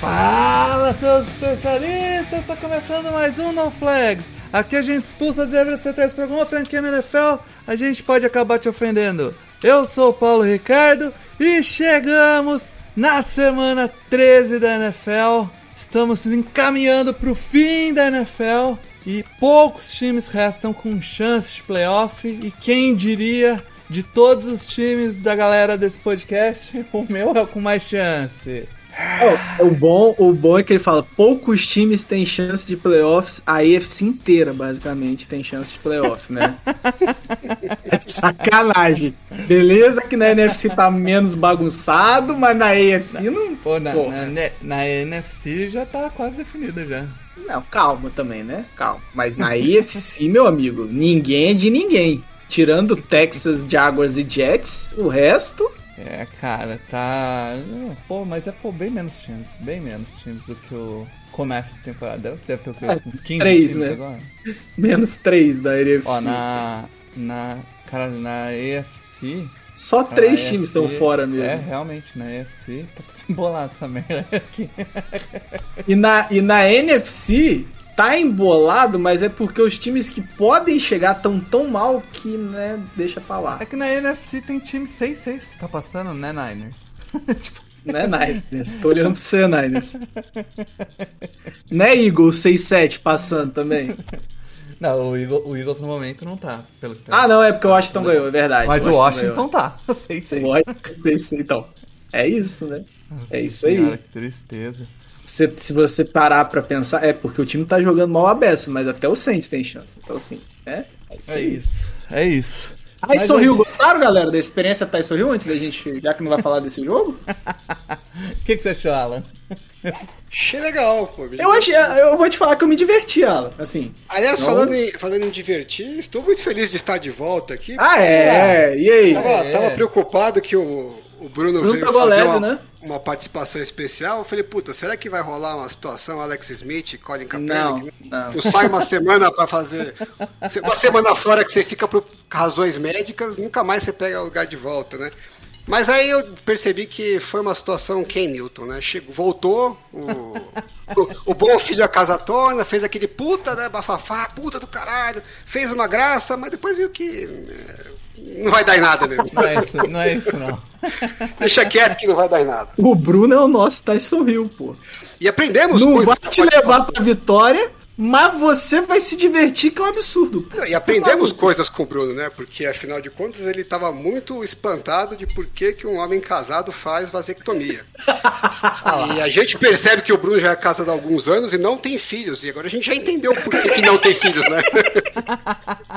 Fala, seus especialistas! Está começando mais um No Flags. Aqui a gente expulsa as zebras você traz para alguma franquia na NFL, a gente pode acabar te ofendendo. Eu sou o Paulo Ricardo e chegamos na semana 13 da NFL. Estamos encaminhando para o fim da NFL e poucos times restam com chances de playoff. E quem diria, de todos os times da galera desse podcast, o meu é o com mais chance. É, o, bom, o bom é que ele fala: poucos times têm chance de playoffs, a AFC inteira, basicamente, tem chance de playoff, né? é sacanagem. Beleza que na NFC tá menos bagunçado, mas na AFC não. Pô, na, na, na, NFC já tá quase definida já. Não, calma também, né? Calma. Mas na AFC, meu amigo, ninguém é de ninguém. Tirando Texas, Jaguars e Jets, o resto é, cara, tá. Pô, mas é pô, bem menos times. Bem menos times do que o começo da temporada. Deve, deve ter o quê? É, uns 15 3, times né? agora? Menos 3 da AFC. Ó, na. Na. Cara, na AFC. Só três times estão fora mesmo. É, realmente, na AFC tá embolado essa merda aqui. e, na, e na NFC, tá embolado, mas é porque os times que podem chegar tão tão mal que, né, deixa pra lá. É que na NFC tem time 6-6 que tá passando, né, Niners? tipo... Né, Niners? Tô olhando pra você, Niners. né, Eagles 6-7 passando também? Não, o Eagles, o Eagles, no momento não tá. Pelo que tá ah, não, é porque o Washington ganhou, é verdade. Mas o Washington, Washington tá. 6-6. O Washington, então. É isso, né? Nossa é isso senhora, aí. que tristeza. Se, se você parar pra pensar, é porque o time tá jogando mal a beça, mas até o Saints tem chance. Então, assim, é. É isso. É isso. É isso. Tyson Hill, gostaram, galera, da experiência Tyson Hill antes da gente, já que não vai falar desse jogo? O que, que você achou, Alan? Achei legal, pô. Eu, achei, eu vou te falar que eu me diverti, Alan. Assim. Aliás, não... falando, em, falando em divertir, estou muito feliz de estar de volta aqui. Ah, é? E aí? Tava, é. tava preocupado que o, o Bruno, Bruno veio fazer leve, uma, né? uma participação especial. Eu falei, puta, será que vai rolar uma situação Alex Smith, Colin Kaepernick? Não, não. Tu sai uma semana para fazer... Uma semana fora que você fica por razões médicas, nunca mais você pega o lugar de volta, né? Mas aí eu percebi que foi uma situação Ken Newton, né? Chegou, voltou, o, o, o, bom filho a casa torna, fez aquele puta, né? Bafafá, puta do caralho, fez uma graça, mas depois viu que... É, não vai dar em nada mesmo. Não é isso, não é isso, não. Deixa quieto que não vai dar em nada. O Bruno é o nosso Tyson Hill, pô. E aprendemos Não vai te levar pra vitória, mas você vai se divertir, que é um absurdo. E aprendemos coisas com o Bruno, né? Porque afinal de contas ele estava muito espantado de por que, que um homem casado faz vasectomia. e a gente percebe que o Bruno já é casado há alguns anos e não tem filhos. E agora a gente já entendeu por que, que não tem filhos, né?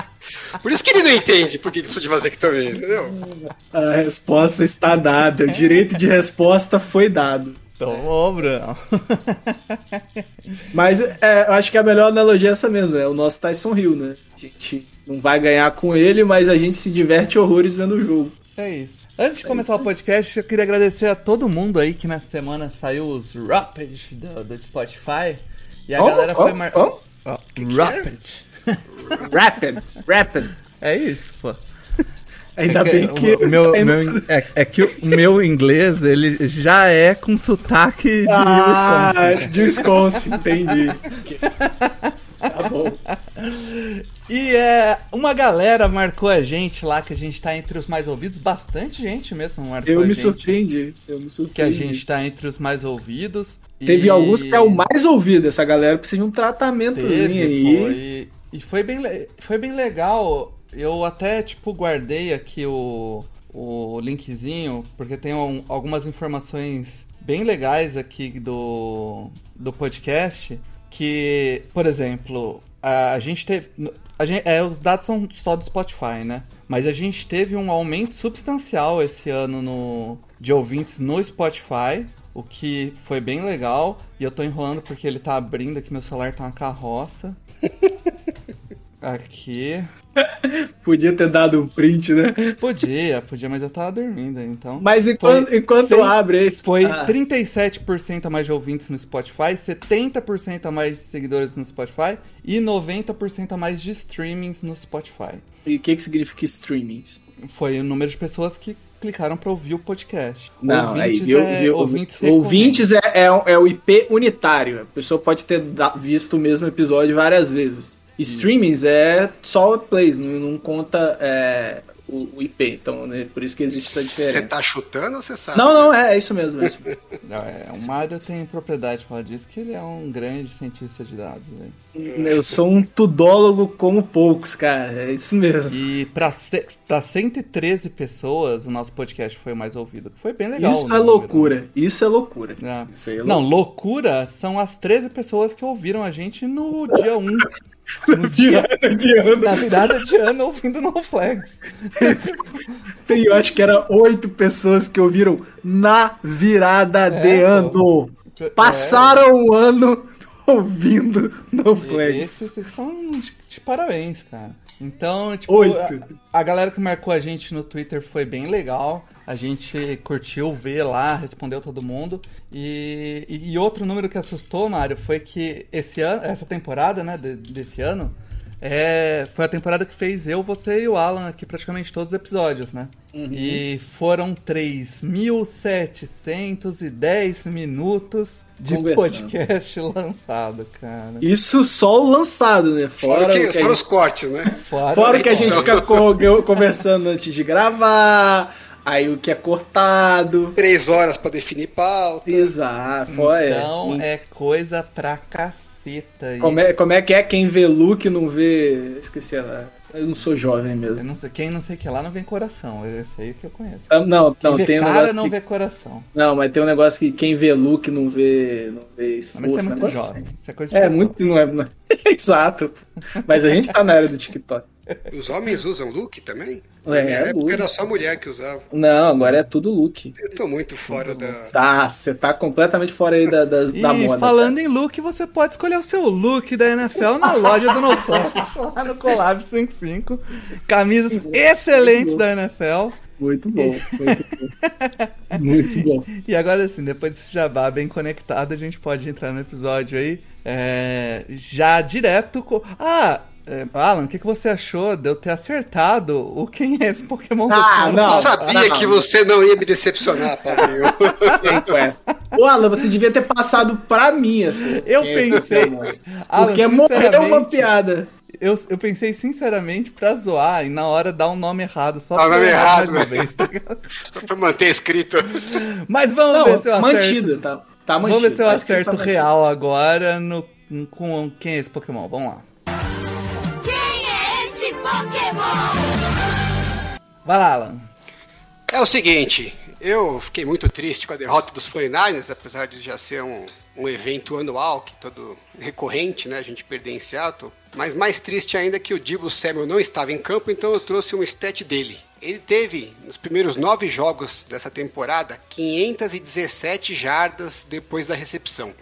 Por isso que ele não entende por que precisa de vasectomia, entendeu? A resposta está dada. O direito de resposta foi dado. Tomou, Bruno. Mas é, eu acho que a melhor analogia é essa mesmo, é o nosso Tyson Hill, né? A gente não vai ganhar com ele, mas a gente se diverte horrores vendo o jogo. É isso. Antes de é começar o podcast, eu queria agradecer a todo mundo aí que nessa semana saiu os Rapid do, do Spotify. E a oh, galera oh, foi mar... oh. oh Rapid. Rapid, rapid. É isso, pô. Ainda é que, bem que. O, meu, meu, é, é, que o meu inglês, ele já é com sotaque de ah, Wisconsin. De Wisconsin, entendi. tá bom. E é, uma galera marcou a gente lá, que a gente tá entre os mais ouvidos. Bastante gente mesmo marcou eu a me gente. Surpreendi, eu me surpreendi. Que a gente tá entre os mais ouvidos. Teve e... alguns que é o mais ouvido. Essa galera precisa de um tratamentоzinho Teve, aí. Pô, e, e foi, bem, foi bem legal. Eu até, tipo, guardei aqui o, o linkzinho, porque tem um, algumas informações bem legais aqui do, do podcast. Que, por exemplo, a, a gente teve. A gente, é, os dados são só do Spotify, né? Mas a gente teve um aumento substancial esse ano no, de ouvintes no Spotify. o que foi bem legal. E eu tô enrolando porque ele tá abrindo aqui, meu celular tá uma carroça. Aqui. Podia ter dado um print, né? Podia, podia, mas eu tava dormindo, então. Mas enquanto, Foi enquanto cem- abre aí. Foi Ah, 37% a mais de ouvintes no Spotify, 70% a mais de seguidores no Spotify e 90% a mais de streamings no Spotify. E o que, que significa streamings? Foi o número de pessoas que clicaram pra ouvir o podcast. Não, aí, ouvintes viu, é, viu, ouvintes, ouvintes é, é, é o IP unitário. A pessoa pode ter visto o mesmo episódio várias vezes. Streamings é só plays, não, não conta é, o, o IP. Então, né, por isso que existe essa diferença. Você tá chutando ou você sabe? Não, não, é, é isso mesmo. É isso mesmo. Não, é, o Mário tem propriedade de falar disso, que ele é um grande cientista de dados. velho. Eu sou um tudólogo como poucos, cara. É isso mesmo. E pra, ce- pra 113 pessoas, o nosso podcast foi o mais ouvido. Foi bem legal. Isso é número. loucura. Isso é loucura. É. Isso aí é Não, loucura são as 13 pessoas que ouviram a gente no dia 1. No dia, na virada de ano ouvindo No Flags. Tem, eu acho que era oito pessoas que ouviram na virada de É, pô. ano. É. Passaram o ano ouvindo No. Esse, vocês estão de, de parabéns, cara. Então, tipo, a, a galera que marcou a gente no Twitter foi bem legal. A gente curtiu ver lá, respondeu todo mundo. E, e, e outro número que assustou, Mário, foi que esse ano, essa temporada, né, de- desse ano, é, foi a temporada que fez eu, você e o Alan aqui praticamente todos os episódios, né? Uhum. E foram 3.710 minutos de podcast lançado, cara. Isso só o lançado, né? Fora, Fora, que, que fora os gente, cortes, né? Fora, fora o que a gente fica co- conversando antes de gravar, aí o que é cortado. Três horas pra definir pauta. Exato. Então é coisa pra caceta. E Como é, como é que é? Quem vê look não vê. Esqueci ela. Eu não sou jovem mesmo. não sei, quem não sei que lá não vem coração. Esse aí que eu conheço. Ah, Não, Quem não, vê tem um cara negócio não que... vê coração. Não, mas tem um negócio que quem vê look não vê, não vê Mas esforço. você é muito negócio jovem. assim. Isso é coisa de É, TikTok. muito. Não é, não é- Exato. Mas a gente tá na era do TikTok. Os homens usam look também? É, Na minha é época look. era só mulher que usava. Não, agora é tudo look. Eu tô muito fora da. Tá, você tá completamente fora aí da, das- E da moda. falando em look, você pode escolher o seu look da NFL na loja do NoFlex, lá no Collab 55. Camisas excelentes da NFL. Muito bom, muito bom. Muito bom. E agora sim, depois desse jabá bem conectado, a gente pode entrar no episódio aí. é, já direto com. Ah! É, Alan, o que, que você achou de eu ter acertado o quem é esse Pokémon Ah, semana não. Eu sabia não. que você não ia me decepcionar. Quem conhece? Ô, Alan, você devia ter passado pra mim, assim. Eu quem é pensei. Alan, Porque morreu uma piada. Eu, eu pensei sinceramente pra zoar e na hora dar um nome errado só Ah, pra nome errado, né? vez, tá? Só pra manter escrito. Mas vamos ver se eu Não, acerto. mantido, tá, tá mantido. Vamos ver se eu tá acerto tá real agora no, com quem é esse Pokémon. Vamos lá. É Pokémon? Vai lá, Alan. É o seguinte, eu fiquei muito triste com a derrota dos 49ers, apesar de já ser um, um evento anual, que todo recorrente, né, a gente perder em Seattle. Mas mais triste ainda que o Divo Samuel não estava em campo, então eu trouxe um stat dele. Ele teve, nos primeiros nove jogos dessa temporada, 517 jardas depois da recepção.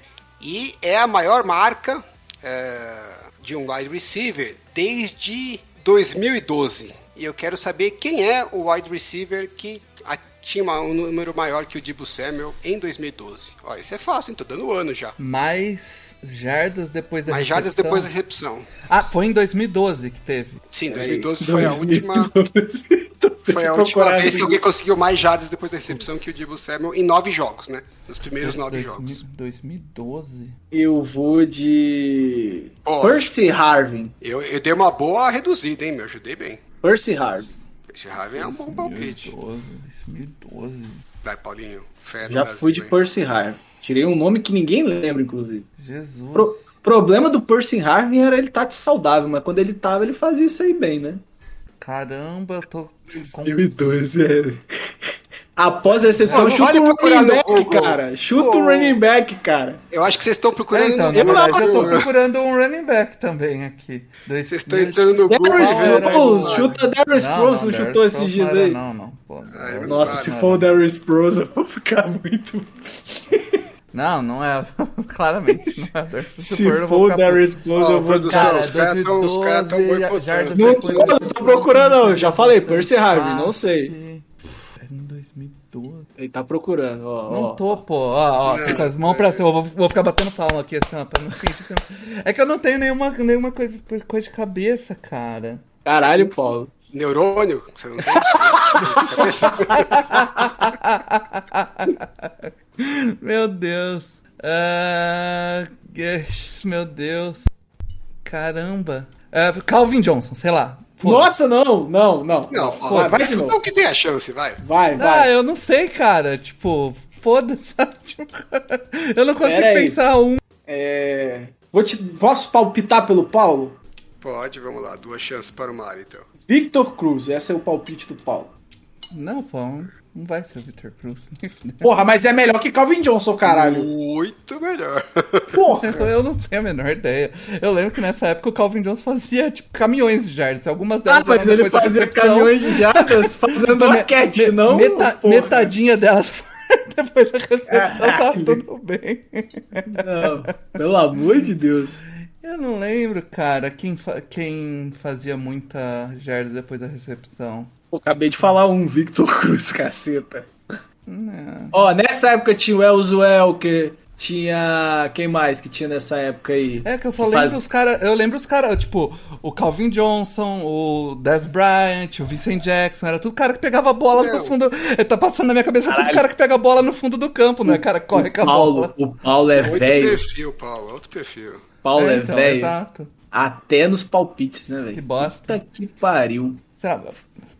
E é a maior marca é, de um wide receiver desde 2012. E eu quero saber quem é o wide receiver que tinha um número maior que o Dibu Samuel em 2012. Ó, isso é fácil, hein? Tô dando ano já. Mais jardas depois da Mais jardas recepção. depois da recepção. Ah, foi em 2012 que teve. Sim, Peraí, 2012 foi a última, 2012. foi a última vez que alguém conseguiu mais jardas depois da recepção que o Dibu Samuel em nove jogos, né? Nos primeiros nove Dois jogos. mil- 2012. Eu vou de. Percy Harvin. Eu, eu dei uma boa reduzida, hein? Me ajudei bem. Percy Harvin. Esse Raven é um bom palpite. 2012. 2012. Vai, Paulinho. Fé no Já fui de? Percy Harvin. Tirei um nome que ninguém lembra, inclusive. Jesus. Pro- problema do Percy Harvin era ele estar tá saudável, mas quando ele tava, ele fazia isso aí bem, né? Caramba, eu tô. com- 2012, é. Após a recepção, Pô, não chuta vale um running back, Google. cara. Chuta Pô. um running back, cara. Eu acho que vocês estão É, procurando então, na Eu verdade, não- eu tô procurando um running back também aqui. Dois- Vocês estão entrando no Google. Darius o- chuta Darius Não, Sproles, não, Darius chutou esses dias não aí? Não, não. Pô, não Nossa, Não, se não, for o não. Darius Sproles, eu vou ficar muito. Não, não é. Claramente não é Se for Darius puto. Splose, Ó, eu vou... produção, Cara, os caras tão- os caras tão 2012, boicotando. Não, não, tô procurando, não. Já falei, Percy Harvin, não sei. É em 2012. Ele tá procurando, ó. Não ó. tô, pô. Ó, ó, Não, fica com as mãos pra cima. Eu vou, vou ficar batendo palma aqui, assim, ó, pra não É que eu não tenho nenhuma, nenhuma coisa, coisa de cabeça, cara. Caralho, Paulo. Neurônio? Você não tem? Meu Deus. Ah, yes, meu Deus. Caramba. Ah, Calvin Johnson, sei lá. Nossa, não, não, não. Não, ó, vai, vai de Não novo. que tem a chance, vai. Vai, Ah, vai. eu não sei, cara. Tipo, foda-se. Eu não consigo Pera aí. pensar um. É... Vou te... Posso palpitar pelo Paulo? Pode, vamos lá. Duas chances para o Mário, então. Victor Cruz, esse é o palpite do Paulo. Não, pô, não vai ser o Victor Cruz. fudendo. Porra, mas é melhor que Calvin Johnson, caralho. Muito melhor. Porra. Eu não tenho a menor ideia. Eu lembro que nessa época o Calvin Johnson fazia, tipo, caminhões de jardas. Algumas delas Ah, mas ele fazia caminhões de jardas fazendo raquete, me- não? meta- porra. metadinha delas depois da recepção tá tudo bem. Não, pelo amor de Deus. Eu não lembro, cara, quem, fa- quem fazia muita jardas depois da recepção. Pô, acabei de falar um Victor Cruz, caceta. Não. Ó, nessa época tinha o Elzo Welker, tinha. Quem mais que tinha nessa época aí? É que eu só Que lembro faz- os caras. Eu lembro os caras, tipo, o Calvin Johnson, o Des Bryant, o Vincent Jackson, era tudo cara que pegava a bola no Não. fundo. Ele tá passando na minha cabeça, é tudo Caralho. cara que pega a bola no fundo do campo, não é cara que corre com a Paulo, bola. o Paulo é Outro velho. perfil, Paulo. Outro perfil. Paulo é, então, velho. Exato. Até nos palpites, né, velho? Que bosta. Puta que pariu. Será?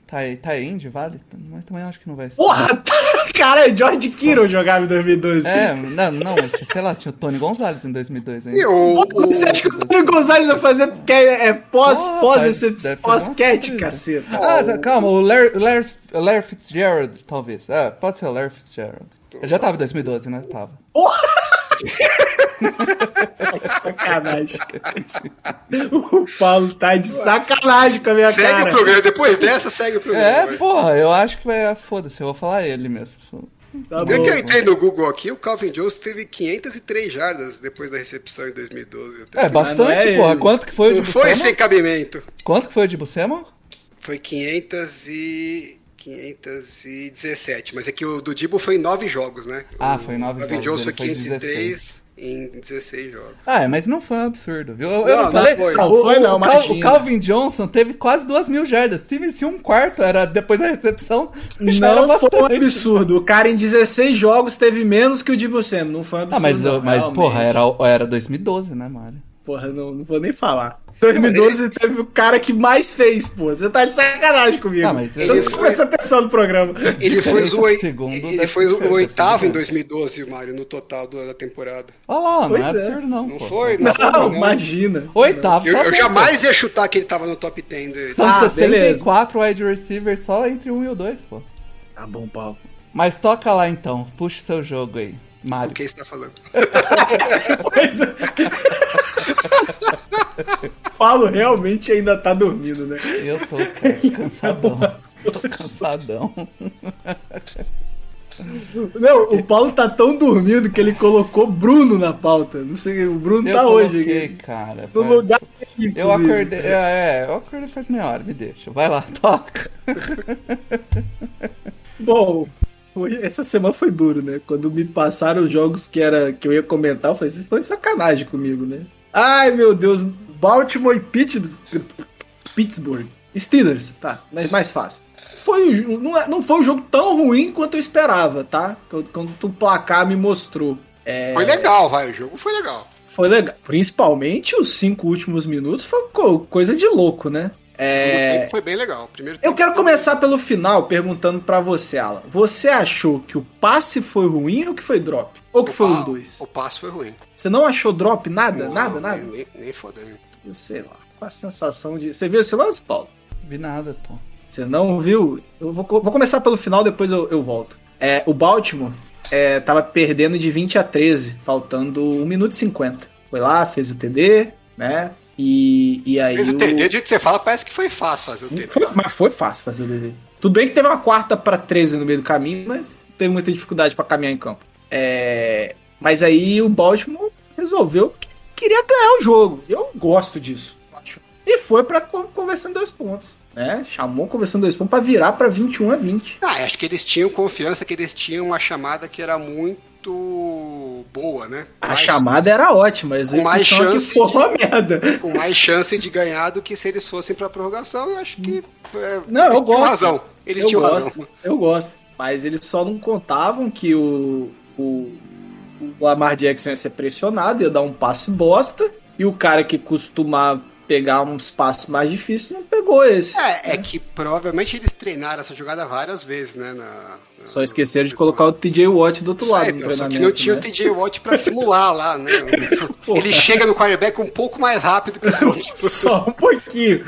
Tá, tá Indy, vale? Mas também acho que não vai ser. Porra! Cara, George Kittle jogava em 2012. É, não, não, mas sei lá, tinha o Tony Gonzalez em 2002 ainda. E o, Pô, o- Você acha que o Tony Gonzalez vai fazer porque é, é pós, Porra, pós, pós fazer cat, umas caceta? Ah, calma, o Larry, Larry, Larry Fitzgerald, talvez. É, pode ser o Larry Fitzgerald. Ele já tava em 2012, né? Tava. Sacanagem. o Paulo tá de sacanagem com a minha Segue cara. o programa. Depois dessa, segue o programa. É, porra, eu acho que vai. Foda-se, eu vou falar ele mesmo. Tá Eu bom. que eu entrei no Google aqui, o Calvin Johnson teve 503 jardas depois da recepção em 2012. É, bastante, não é porra. ele. Quanto que foi o de foi Buscema? sem cabimento. Quanto que foi o de Buscema? Foi 500 e... 517, mas é que o do Dibo foi em 9 jogos, né? Ah, O foi em nove Calvin jogos, Johnson foi ele foi 503 em 16 jogos. Ah, é, mas não foi um absurdo, viu? Eu, eu Não, não, falei. não foi. Não o, foi, não, o, Cal- o Calvin Johnson teve quase duas mil jardas. Se, se um quarto era depois da recepção, Não foi um bastante. absurdo. O cara em 16 jogos teve menos que o Dibu Samuel. Não foi um absurdo. Ah, mas, não, mas realmente. porra, era, era 2012, né, Mário? Porra, não, não vou nem falar. 2012 teve o cara que mais fez, pô. Você tá de sacanagem comigo. Ah, mas Você ele não foi- atenção no programa. Ele foi, o, segundo ele foi o oitavo em ser 2012, Mário, no total da temporada. Olha lá, não Pois é é. absurdo, não. Não pô. foi? Não, foi, não. imagina. Oitavo, Eu, tá eu jamais ia chutar que ele tava no top 10 dele. São Ah, 64 wide receivers só entre um e o dois, pô. Tá bom, Paulo. Mas toca lá então, puxa o seu jogo aí, O Mário. que você tá falando? Pois é. Paulo realmente ainda tá dormindo, né? Eu tô cansadão. Tô cansadão. Não, o Paulo tá tão dormindo que ele colocou Bruno na pauta. Não sei, o Bruno Eu tá hoje coloquei, aqui. cara. No vai. lugar dele, Eu acordei, é, é, eu acordei faz meia hora, me deixa. Vai lá, toca. Bom, hoje- essa semana foi duro, né? Quando me passaram os jogos que, era, que eu ia comentar, eu falei, vocês estão de sacanagem comigo, né? Ai, meu Deus, Baltimore e Pittsburgh. Pittsburgh. Steelers, tá, mas mais fácil. Foi, não, é- não foi um jogo tão ruim quanto eu esperava, tá? Quando, quando o placar me mostrou. É, Foi legal, vai. O jogo foi legal. Foi legal. Principalmente os cinco últimos minutos foi co- coisa de louco, né? É, foi bem legal. Primeiro eu quero começar pelo final perguntando pra você, Alan. Você achou que o passe foi ruim ou que foi drop? Ou que o foi pa- os dois? O passe foi ruim. Você não achou drop? Nada? Não, nada, nada? Nem, nem fodendo. Eu sei lá. Com a sensação de. Você viu esse lance, Paulo? Vi nada, pô. Você não viu? Eu vou, vou começar pelo final, depois eu, eu volto. É, o Baltimore é, tava perdendo de 20 a 13, faltando 1 minuto e 50. Foi lá, fez o TD, né? E, e aí. Fez o TD, do jeito que você fala, parece que foi fácil fazer o TD. Foi- mas foi fácil fazer o DD. Tudo bem que teve uma quarta pra 13 no meio do caminho, mas teve muita dificuldade pra caminhar em campo. É, Mas aí o Baltimore resolveu que queria ganhar o jogo. Eu gosto disso. acho. E foi pra co- conversando dois pontos. Né? Chamou conversando dois pontos pra virar pra 21 a 20. Ah, acho que eles tinham confiança que eles tinham uma chamada que era muito boa, né? A chamada era ótima, a Com mais execução é que chance foi de- uma merda. Com mais chance de ganhar do que se eles fossem pra prorrogação, eu acho que. é, Não, eu gosto. razão. Eles eu tinham gosto, razão. Eu gosto. Mas eles só não contavam que o, o, o Lamar Jackson ia ser pressionado, ia dar um passe bosta. E o cara que costuma pegar uns passes mais difíceis não pegou esse. É, é que provavelmente eles treinaram essa jogada várias vezes, né? na- na- Só esqueceram de colocar o TJ Watt do outro lado no então, só treinamento. que não tinha né? o TJ Watt pra simular lá, né? Ele chega no quarterback um pouco mais rápido que os outros. Só um pouquinho.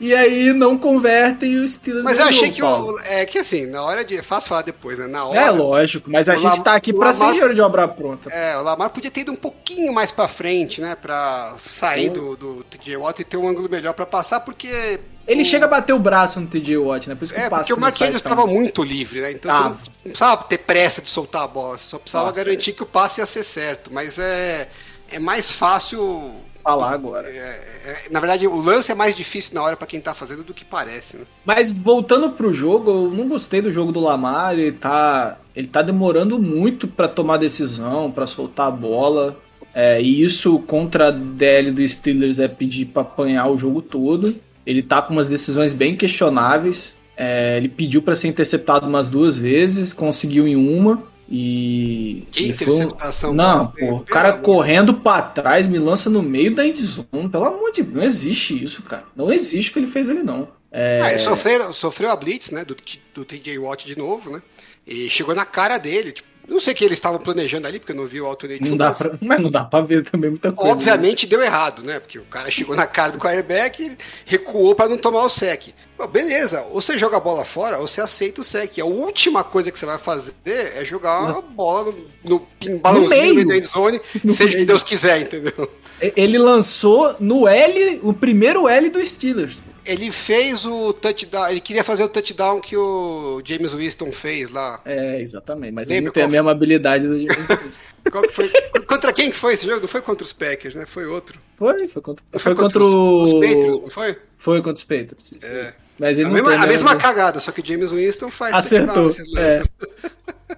E aí não convertem e o Steelers Mas eu achei que Paulo. o. É que assim, na hora de. Fácil falar depois, né? Na hora. É lógico, mas a gente Lam- tá aqui pra Lamar- ser engenheiro de obra pronta. É, o Lamar podia ter ido um pouquinho mais pra frente, né? Pra sair do, do TJ Watt e ter um ângulo melhor pra passar, porque. Ele o- chega a bater o braço no TJ Watt, né? Por isso que É, o passe porque o Mark Andrews estava muito livre, né? Então você não, precisava ter pressa de soltar a bola, só precisava Nossa, garantir que o passe ia ser certo. Mas é, é mais fácil. Falar agora. é- é- na verdade, o lance é mais difícil na hora pra quem tá fazendo do que parece, né? Mas voltando pro jogo, eu não gostei do jogo do Lamar, ele tá, ele tá demorando muito pra tomar decisão, pra soltar a bola. É, e isso contra a DL do Steelers é pedir pra apanhar o jogo todo. Ele tá com umas decisões bem questionáveis. É, ele pediu pra ser interceptado umas duas vezes, conseguiu em uma. E. Que e foi interceptação Não, pô, o cara amor correndo pra trás me lança no meio da endzone. Pelo amor de Deus, não existe isso, cara. Não existe o que ele fez ali, não. É, Ah, sofreu, sofreu a blitz, né? Do, do TJ Watt de novo, né? E chegou na cara dele. Tipo, não sei o que eles estavam planejando ali, porque eu não vi o alternate Não dá pra, mas não dá pra ver também muita coisa. né? Obviamente deu errado, né? Porque o cara chegou na cara do quarterback e recuou pra não tomar o sec. Pô, beleza, ou você joga a bola fora, ou você aceita o sec. A última coisa que você vai fazer é jogar uma bola no, no balãozinho meio. no meio da No seja o que. Deus quiser, entendeu? né? Ele lançou no L, o primeiro L do Steelers. Ele fez o touchdown, ele queria fazer o touchdown que o James Winston fez lá. É, exatamente. Mas Lembra ele não tem a mesma habilidade do James Winston. Foi? contra quem que foi esse jogo? Não foi contra os Packers, né? Foi outro. Foi, foi contra, Não foi contra o. os, os Patriots, não foi? Foi contra os Patriots. isso. É. Mas ele A não mesma, tem a mesma cagada, só que o James Winston faz Acertou. lances.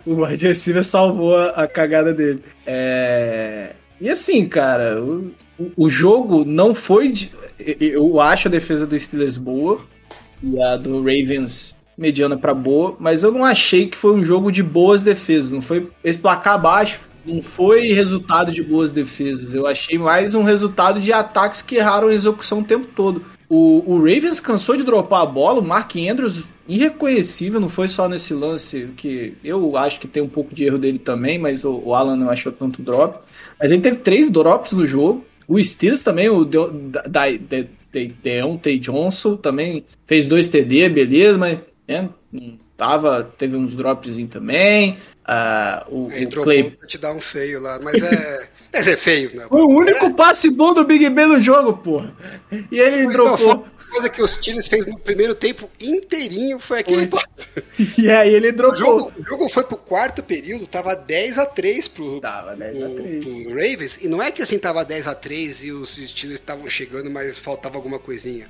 O wide receiver salvou a, a cagada dele. É... E assim, cara, o, o- jogo não foi. de- eu- acho a defesa do Steelers boa e a do Ravens mediana pra boa, mas eu não achei que foi um jogo de boas defesas. Não foi esse placar baixo. Não foi resultado de boas defesas. Eu achei mais um resultado de ataques que erraram a execução o tempo todo. O, o Ravens cansou de dropar a bola, o Mark Andrews irreconhecível, não foi só nesse lance que eu acho que tem um pouco de erro dele também, mas o, o Alan não achou tanto drop. Mas ele teve três drops no jogo. O Steelers também, o Deontay Johnson também fez dois TD, beleza, mas né, não tava, teve uns dropzinhos também. Ah, o, o Entrou Clay pra te dar um feio lá, mas é. Mas é feio, né? foi o único passe bom do Big Ben no jogo, porra. E ele Então, dropou. Coisa que os Steelers fez no primeiro tempo inteirinho foi aquele. E aí ele O dropou. jogo, o jogo foi pro quarto período, tava 10 a 3 pro, Tava 10 a pro- 3. pro Ravens, e não é que assim tava 10 a 3 e os Steelers estavam chegando, mas faltava alguma coisinha.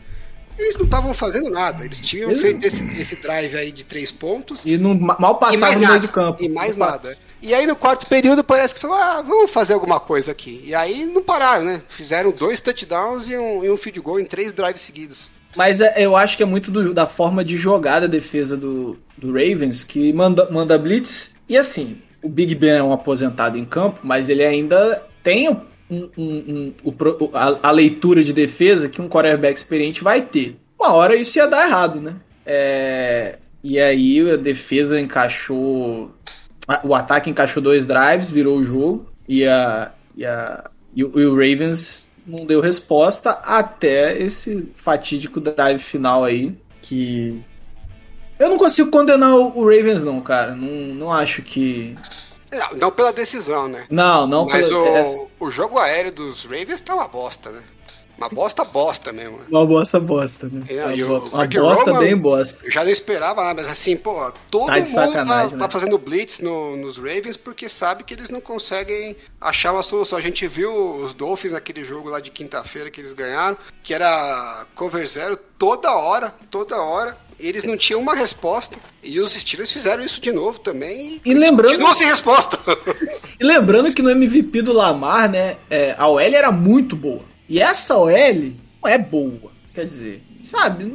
Eles não estavam fazendo nada, eles tinham Eles- feito esse, esse drive aí de três pontos. E não, mal passava mais no nada. meio de campo. E mais nada. E aí no quarto período parece que falou, ah, vamos fazer alguma coisa aqui. E aí não pararam, né? Fizeram dois touchdowns e um, e um field goal em três drives seguidos. Mas é- eu acho que é muito do- da forma de jogar da defesa do, do Ravens, que manda, manda blitz. E assim, o Big Ben é um aposentado em campo, mas ele ainda tem um- um- um- o a, a leitura de defesa que um quarterback experiente vai ter. Uma hora isso ia dar errado, né? É, e aí a defesa encaixou. O ataque encaixou dois drives, virou o jogo. E, a, e, a, e, o, e o Ravens não deu resposta até esse fatídico drive final aí. Que. Eu não consigo condenar o, Ravens, não, cara. Não, não acho que. Não, não pela decisão, né? Não, não Mas pela- o, o jogo aéreo dos Ravens tá uma bosta, né? Uma bosta bosta mesmo. né? Uma bosta bosta, né? É, Uma, e uma bosta Roman- bem bosta. Eu já não esperava nada, mas assim, pô, todo Tá mundo sacanagem, tá, né? tá fazendo blitz no- nos Ravens porque sabe que eles não conseguem achar uma solução. A gente viu os Dolphins naquele jogo lá de quinta-feira que eles ganharam, que era cover zero toda hora, toda hora. Eles não tinham uma resposta. E os Steelers fizeram isso de novo também. E lembrando- Continuam sem resposta. E lembrando que no MVP do Lamar, né, é, a OL era muito boa. E essa OL não é boa. Quer dizer, sabe?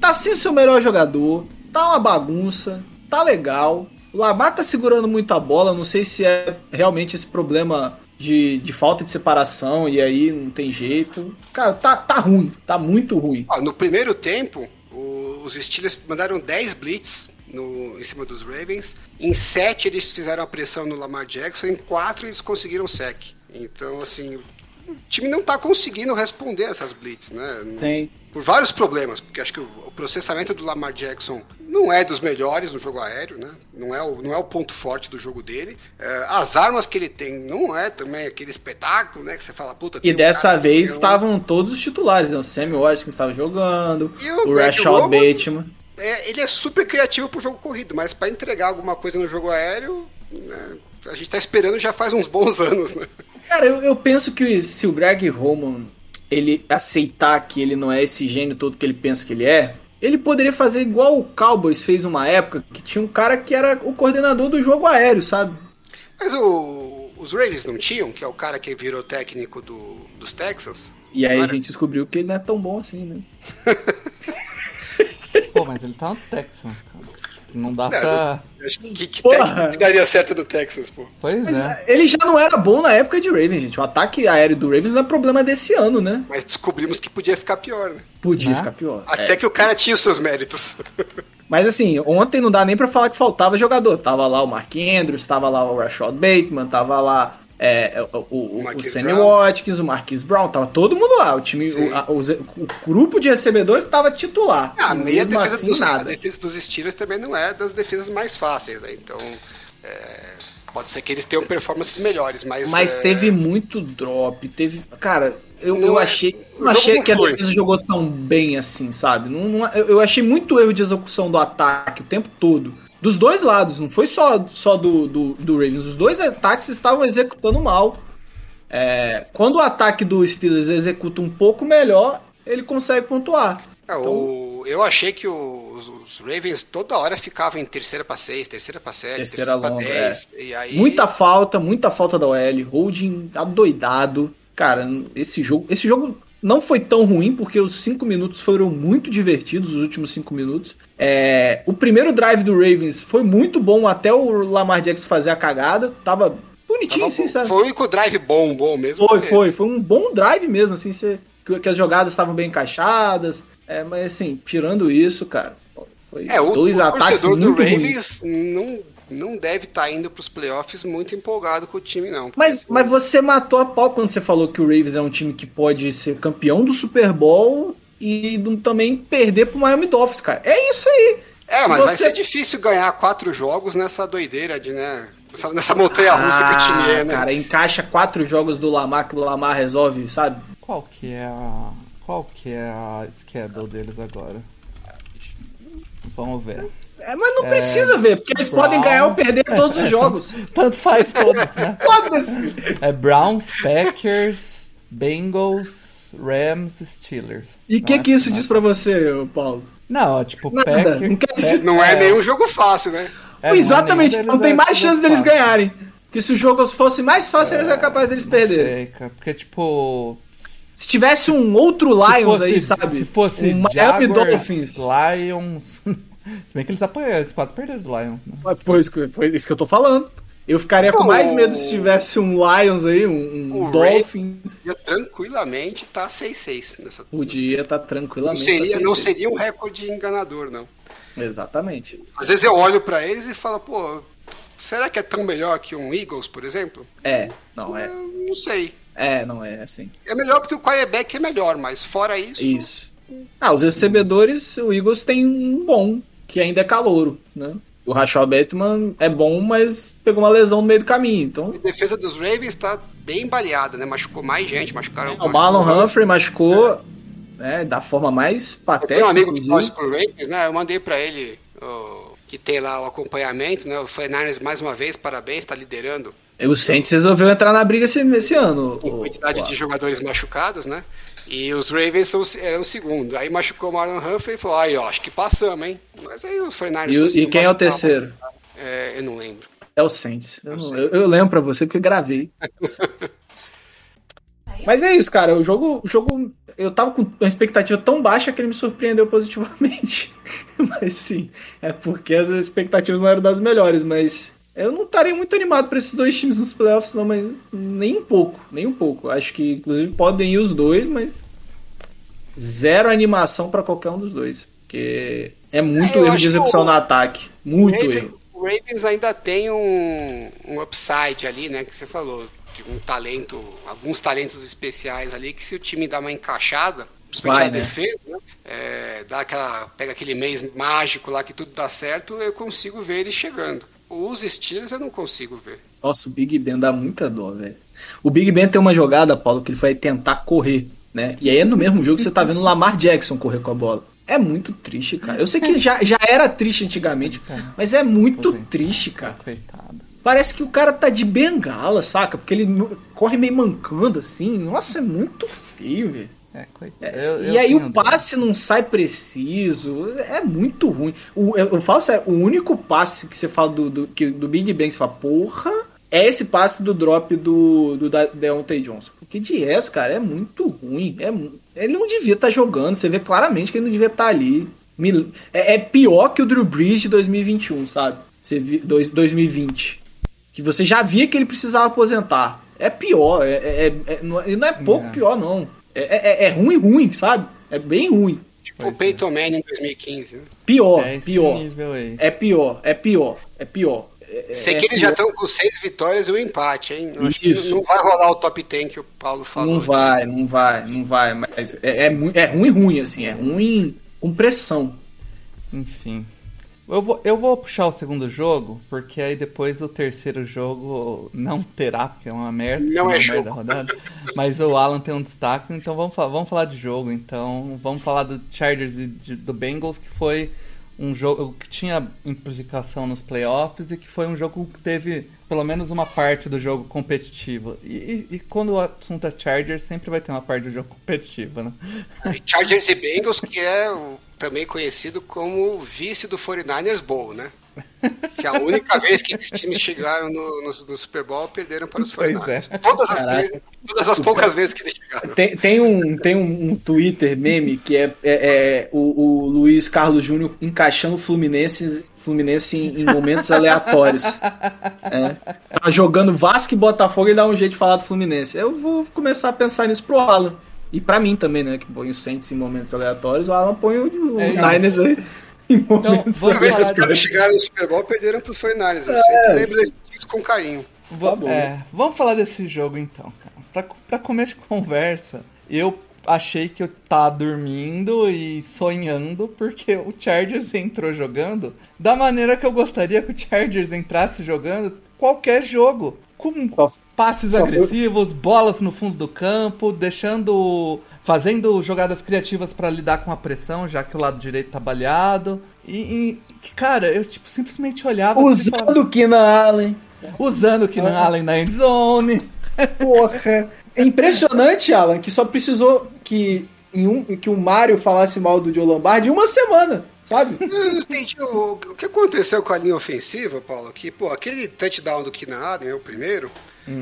Tá sem o seu melhor jogador, tá uma bagunça, tá legal. O Lamar tá segurando muita bola, não sei se é realmente esse problema de, de falta de separação e aí não tem jeito. Cara, tá, tá ruim, tá muito ruim. Ó, no primeiro tempo, o- os Steelers mandaram 10 blitz no, em cima dos Ravens. Em 7 eles fizeram a pressão no Lamar Jackson, em 4 eles conseguiram sec. Então, assim, o time não tá conseguindo responder essas blitz, né? Tem. Por vários problemas, porque acho que o, processamento do Lamar Jackson não é dos melhores no jogo aéreo, né? Não é o, não é o ponto forte do jogo dele. É, as armas que ele tem não é também aquele espetáculo, né? Que você fala, puta... E dessa cara vez estavam todos os titulares, né? O Sammy Watkins estava jogando, E o o Rashad? Bateman. É, ele é super criativo pro jogo corrido, mas pra entregar alguma coisa no jogo aéreo, né, a gente tá esperando já faz uns bons anos, né? Cara, eu, eu penso que se o Greg Roman ele aceitar que ele não é esse gênio todo que ele pensa que ele é, ele poderia fazer igual o Cowboys fez uma época, que tinha um cara que era o coordenador do jogo aéreo, sabe? Mas o- os Ravens não tinham, que é o cara que virou técnico do- dos Texans? E aí a Cara. gente descobriu que ele não é tão bom assim, né? Pô, mas ele tá no Texans, cara. Não dá Não, pra. Acho que, que Porra. que daria certo no Texas, pô. Pois Mas é. ele já não era bom na época de Ravens, gente. O ataque aéreo do Ravens não é problema desse ano, né? Mas descobrimos que podia ficar pior, né? Podia Né? ficar pior. Até É. que o cara tinha os seus méritos. Mas assim, ontem não dá nem pra falar que faltava jogador. Tava lá o Mark Andrews, tava lá o Rashad Bateman, tava lá é, o, o, o, Sammy. Watkins, o Marquis Brown, tava todo mundo lá. O time, o, a- o grupo de recebedores estava titular. Ah, nem a Mesmo defesa, assim, dos, a nada. defesa dos Steelers também não é das defesas mais fáceis, né? Então, é, pode ser que eles tenham performances melhores, mas... Mas é, teve muito drop, teve. Cara, eu, Não eu é- achei. Não achei que a flui. defesa jogou tão bem assim, sabe? Não, não- eu achei muito erro de execução do ataque o tempo todo. Dos dois lados, não foi só, só do, do, do Ravens. Os dois ataques estavam executando mal. É, quando o ataque do Steelers executa um pouco melhor, ele consegue pontuar. É, o- eu achei que os, os Ravens toda hora ficavam em terceira pra seis, terceira pra sete, Terceira terceira, longa, dez. E aí, Muita falta, muita falta da OL. Holding adoidado. Cara, esse jogo, esse jogo não foi tão ruim porque os cinco minutos foram muito divertidos, os últimos cinco minutos. É, o primeiro drive do Ravens foi muito bom até o Lamar Jackson fazer a cagada. Tava bonitinho, tava- assim, sabe? Foi o único drive bom, bom mesmo. Foi, foi. Foi um bom drive mesmo, assim, você- que, que as jogadas estavam bem encaixadas. É, mas assim, tirando isso, cara, foi É, o, dois o ataques do muito ruins. Ravens não, não deve estar indo pros playoffs muito empolgado com o time, não. Mas, mas você matou a pau quando você falou que o Ravens é um time que pode ser campeão do Super Bowl e também perder pro Miami Dolphins, cara. É isso aí. É, mas vai você- ser difícil ganhar quatro jogos nessa doideira de, né? Nessa, montanha russa que o time é, né? Ah, Cara, encaixa quatro jogos do Lamar que o Lamar resolve, sabe? Qual que é a. Qual que é a schedule deles agora? Vamos ver. É, mas não precisa ver, porque eles podem ganhar ou perder todos os jogos. Tanto faz todos, né? Foda-se. É Browns, Packers, Bengals, Rams, Steelers. E o que, que isso diz pra você, Paulo? Não, tipo, Nada, Packers. não quer dizer- Não é, nenhum jogo fácil, né? É, não é Exatamente, nenhum não tem mais é chance deles fácil. ganharem. Porque se o jogo fosse mais fácil, eles eram capazes deles Não perderem. sei. Porque, tipo. Se tivesse um outro Lions fosse- aí, sabe? Se fosse um Miami Jaguars, Dolphins. Lions. Se bem que eles apanharam, eles quase perderam do Lions. Né? Mas Foi isso, que- foi isso que eu tô falando. Eu ficaria com Não, mais o- medo se tivesse um Lions aí, um, um O Dolphins. Ia tranquilamente tá 6-6 nessa. Podia estar Não tranquilamente. seria, tá não 6-6. seria um recorde enganador, não. Exatamente. Às vezes eu olho pra eles e falo, pô, será que é tão melhor que um Eagles, por exemplo? É, não é. Eu não sei. É, não é assim. É melhor porque o quarterback é melhor, mas fora isso. Isso. Ah, os recebedores, o Eagles tem um bom, que ainda é calouro, né? O Rashad Bateman é bom, mas pegou uma lesão no meio do caminho, então A defesa dos Ravens tá bem baleada, né? Machucou mais gente, machucaram. O Marlon Humphrey machucou né, da forma mais Eu patética. tenho um amigo que inclusive. torce pro Ravens, né? Eu mandei pra ele que tem lá o acompanhamento, né? O Fernandes, mais uma vez, parabéns, tá liderando E o Saints resolveu entrar na briga esse, esse ano. em o- quantidade o- de jogadores machucados, né? E os Ravens são, eram o segundo. Aí machucou o Marlon Humphrey e falou, aí, ó, acho que passamos, hein? Mas aí o Fernandes... E, e quem é o terceiro? É, eu não lembro. É o Saints. Eu, não- eu- eu lembro pra você porque eu gravei. Mas é isso, cara. O jogo, o jogo. Eu tava com uma expectativa tão baixa que ele me surpreendeu positivamente. mas sim, é porque as expectativas não eram das melhores. Mas eu não estaria muito animado pra esses dois times nos playoffs, não, mas nem um pouco. Nem um pouco. Acho que, inclusive, podem ir os dois, mas. Zero animação pra qualquer um dos dois. Porque é muito É, erro de execução o- no ataque. Muito erro. O Ravens ainda tem um, um upside ali, né? Que você falou. De um talento, alguns talentos especiais ali, que se o time dá uma encaixada, principalmente Vai, né? defesa, né? É, dá aquela, pega aquele mês mágico lá que tudo dá certo, eu consigo ver eles chegando. Os Steelers eu não consigo ver. Nossa, o Big Ben dá muita dó, velho. O Big Ben tem uma jogada, Paulo, que ele vai tentar correr, né? E aí é no mesmo jogo que você tá vendo o Lamar Jackson correr com a bola. É muito triste, cara. Eu sei que já, já era triste antigamente, mas é muito é. triste, cara. Coitado. Parece que o cara tá de bengala, saca? Porque ele corre meio mancando assim. Nossa, é muito feio, velho. É, coitado. Eu- E aí o passe não sai preciso. É muito ruim. O, eu, eu falo sério, o único passe que você fala do, do, que, do Big Bang, você fala, porra, é esse passe do drop do, do Deontay Johnson. Porque de resto, cara, é muito ruim. É, ele não devia estar jogando. Você vê claramente que ele não devia estar ali. Me- É, é pior que o Drew Brees de 2021, sabe? Você vi, dois- 2020. Que você já via que ele precisava aposentar. É pior. É, é- é- não, é, não é pouco É. pior, não. É, é, é ruim, ruim, sabe? É bem ruim. Tipo o Peyton Manning em 2015. Né? Pior, É esse pior. nível aí. É pior, é pior, é pior. É, Sei é que eles pior. já estão com seis vitórias e um empate, hein? Isso. não vai rolar o top 10 que o Paulo falou. Não vai, não vai, não vai. Mas é, é, é ruim, ruim, assim. É ruim com pressão. Enfim. Eu vou, eu vou puxar o segundo jogo, porque aí depois o terceiro jogo não terá, porque é uma merda. Não uma é merda jogo. a rodada. Mas o Alan tem um destaque, então vamos, falar- vamos falar de jogo. Então vamos falar do Chargers e de- do Bengals, que foi um jogo que tinha implicação nos playoffs e que foi um jogo que teve pelo menos uma parte do jogo competitiva. E, e- e quando o assunto é Chargers, sempre vai ter uma parte do jogo competitiva, né? Chargers e Bengals, que é o- também conhecido como o vice do 49ers Bowl, né? Que a única vez que esses times chegaram no, no- no Super Bowl perderam para os Pois 49ers. é. Todas, as vezes, todas as poucas vezes que eles chegaram. Tem, tem um, tem um, Twitter meme que é, é- é o, o Luiz Carlos Júnior encaixando o Fluminense, Fluminense em, em momentos aleatórios. É. Tá jogando Vasco e Botafogo e dá um jeito de falar do Fluminense. Eu vou começar a pensar nisso pro Alan. E pra mim também, né? Que põe o Saints em momentos aleatórios, o Alan põe o, o É. Niners aí em momentos vamos Toda vez que falar os caras de- chegaram no Super Bowl perderam para os 49ers. Eu É, sempre lembro desses times com carinho. Va- bom. é, vamos falar desse jogo então, cara. Pra, pra começo de conversa, eu achei que eu tava dormindo e sonhando porque o Chargers entrou jogando da maneira que eu gostaria que o Chargers entrasse jogando qualquer jogo. Com passes só- agressivos, bolas no fundo do campo, deixando. fazendo jogadas criativas pra lidar com a pressão, já que o lado direito tá baleado. E, e, cara, eu tipo, simplesmente olhava falava- Usando o Keenan Allen. usando o Keenan Allen na endzone. Porra. É impressionante, Alan, que só precisou que, em um, que o Mario falasse mal do Joe Lombardi em uma semana, sabe? Eu não entendi o, o que aconteceu com a linha ofensiva, Paulo. Que, pô, aquele touchdown do Keenan Allen, é o primeiro,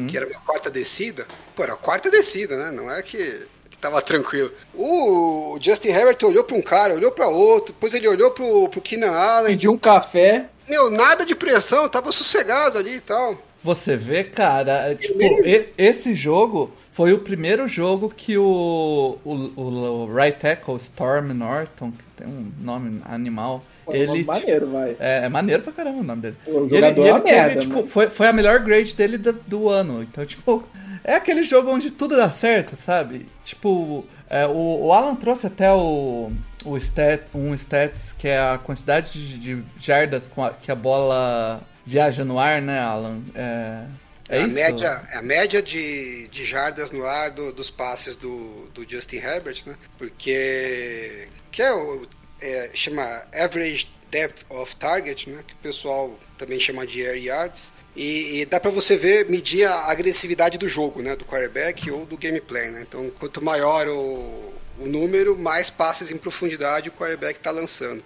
que era uma quarta descida. Pô, era a quarta descida, né? Não é que, que tava tranquilo. O Justin Herbert olhou pra um cara, olhou pra outro, depois ele olhou pro, pro Keenan Allen. Pediu um café. Meu, nada de pressão, tava sossegado ali e tal. Você vê, cara, tipo, e- esse jogo foi o primeiro jogo que o, o, o, o right tackle, Storm Norton, que tem um nome animal, ele... maneiro, vai. É, é maneiro pra caramba o nome dele. O jogador é uma merda, tipo, né? foi, foi a melhor grade dele do, do ano. Então, tipo, é aquele jogo onde tudo dá certo, sabe? Tipo, é, o, o Alan trouxe até o, o stat, um stats que é a quantidade de, de jardas com a- que a bola viaja no ar, né, Alan? É, É a isso? média, a média de, de jardas no ar do- dos passes do, do Justin Herbert, né? Porque que é o é, chama average depth of target, né? Que o pessoal também chama de air yards. E, e dá pra você ver medir a agressividade do jogo, né? Do quarterback ou do gameplay, né? Então, quanto maior o, o número, mais passes em profundidade o quarterback está lançando.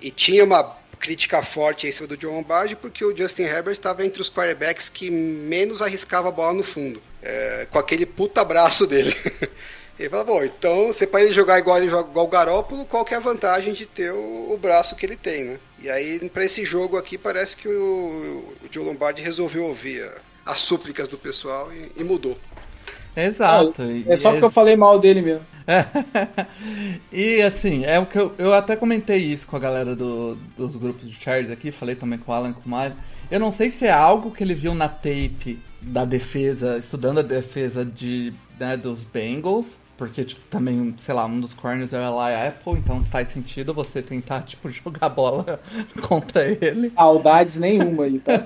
E tinha uma crítica forte em cima do John Lombardi porque o Justin Herbert estava entre os quarterbacks que menos arriscava a bola no fundo, é, com aquele puta braço dele. Ele fala, bom, então você para ele jogar igual ele joga igual o Garópolo, qual que é a vantagem de ter o, o braço que ele tem, né? E aí, para esse jogo aqui, parece que o, o Joe Lombardi resolveu ouvir a- as súplicas do pessoal e, e mudou. Exato. É só E porque eu falei mal dele mesmo. É. e assim, é o que eu, eu até comentei isso com a galera do- dos grupos de Charles aqui, falei também com o Alan com o Mário. Eu não sei se é algo que ele viu na tape da defesa, estudando a defesa de, né, dos Bengals, porque tipo, também, sei lá, um dos corners é o Eli Apple, então faz sentido você tentar tipo jogar bola contra ele. Saudades nenhuma aí, tá?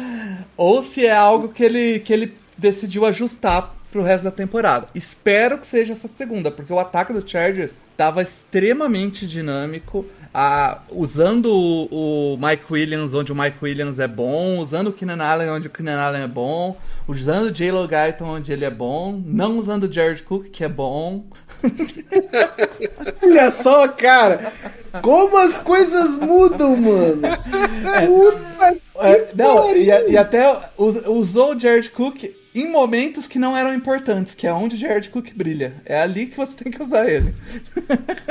Ou se é algo que ele, que ele decidiu ajustar pro resto da temporada. Espero que seja essa segunda, porque o ataque do Chargers tava extremamente dinâmico. Ah, usando o, o Mike Williams onde o Mike Williams é bom, usando o Keenan Allen onde o Keenan Allen é bom, usando o J.Lo Guyton onde ele é bom, não usando o Jared Cook, que é bom. Olha só, cara. Como as coisas mudam, mano. Puta É, não, e, e até us- usou o Jared Cook em momentos que não eram importantes, que é onde o Jared Cook brilha. É ali que você tem que usar ele.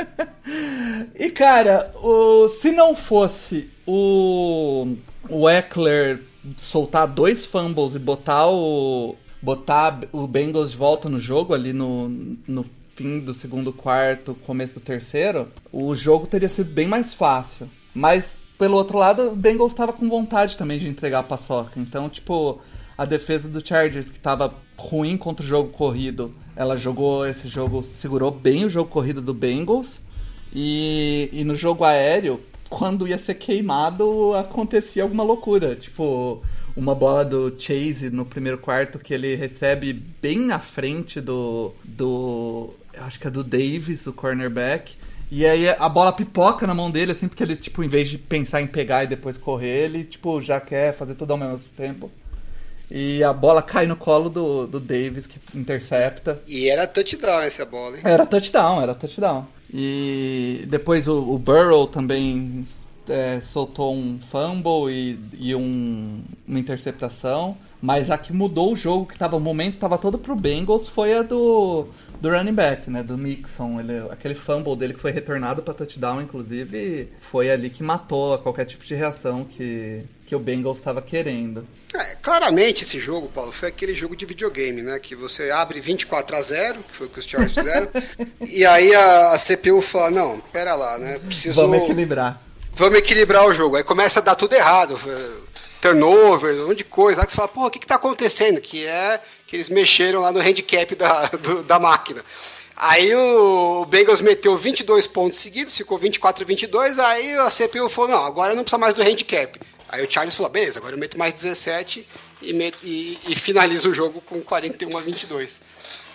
e cara, o, se não fosse o, o Eckler soltar dois fumbles e botar o botar o Bengals de volta no jogo ali no, no fim do segundo quarto, começo do terceiro, o jogo teria sido bem mais fácil. Mas pelo outro lado, o Bengals estava com vontade também de entregar a paçoca. Então, tipo, a defesa do Chargers, que estava ruim contra o jogo corrido, ela jogou esse jogo, segurou bem o jogo corrido do Bengals. E, e no jogo aéreo, quando ia ser queimado, acontecia alguma loucura. Tipo, uma bola do Chase no primeiro quarto que ele recebe bem na frente do. do. Acho que é do Davis, o cornerback. E aí a bola pipoca na mão dele, assim, porque ele, tipo, em vez de pensar em pegar e depois correr, ele, tipo, já quer fazer tudo ao mesmo tempo. E a bola cai no colo do, do Davis, que intercepta. E era touchdown essa bola, hein? Era touchdown, era touchdown. E depois o, o Burrow também é, soltou um fumble e, e um- uma interceptação. Mas a que mudou o jogo, que tava, o momento estava todo pro Bengals, foi a do, do running back, né? Do Mixon. Ele, aquele fumble dele que foi retornado para touchdown, inclusive, foi ali que matou qualquer tipo de reação que, que o Bengals estava querendo. É, claramente esse jogo, Paulo, foi aquele jogo de videogame, né? Que você abre 24 a 0, que foi o que os Chargers fizeram, e aí a, a CPU fala, não, pera lá, né? Preciso. Vamos equilibrar. vamos equilibrar o jogo. Aí começa a dar tudo errado. eh, Turnover, um monte de coisa. Lá que você fala, porra, o que, que tá acontecendo? Que é que eles mexeram lá no handicap da, do- da máquina. Aí o Bengals meteu 22 pontos seguidos, ficou 24 a 22. Aí a CPU falou: não, agora não precisa mais do handicap. Aí o Charles falou: beleza, agora eu meto mais 17 e, meto, e, e finalizo o jogo com 41 a 22.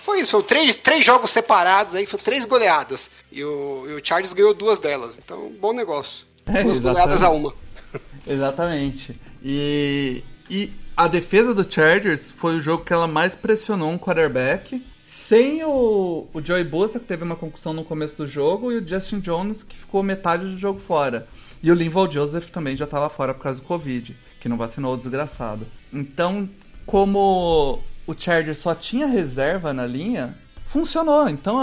Foi isso, foram três, três jogos separados aí, foram três goleadas. E o, e o Charles ganhou duas delas. Então, bom negócio. É, duas goleadas a uma. Exatamente. E, e a defesa do Chargers foi o jogo que ela mais pressionou um quarterback. Sem o, o Joey Bosa, que teve uma concussão no começo do jogo, e o Justin Jones, que ficou metade do jogo fora. E o Linval Joseph também já estava fora por causa do Covid, que não vacinou o desgraçado. Então, como o Chargers só tinha reserva na linha, funcionou. Então,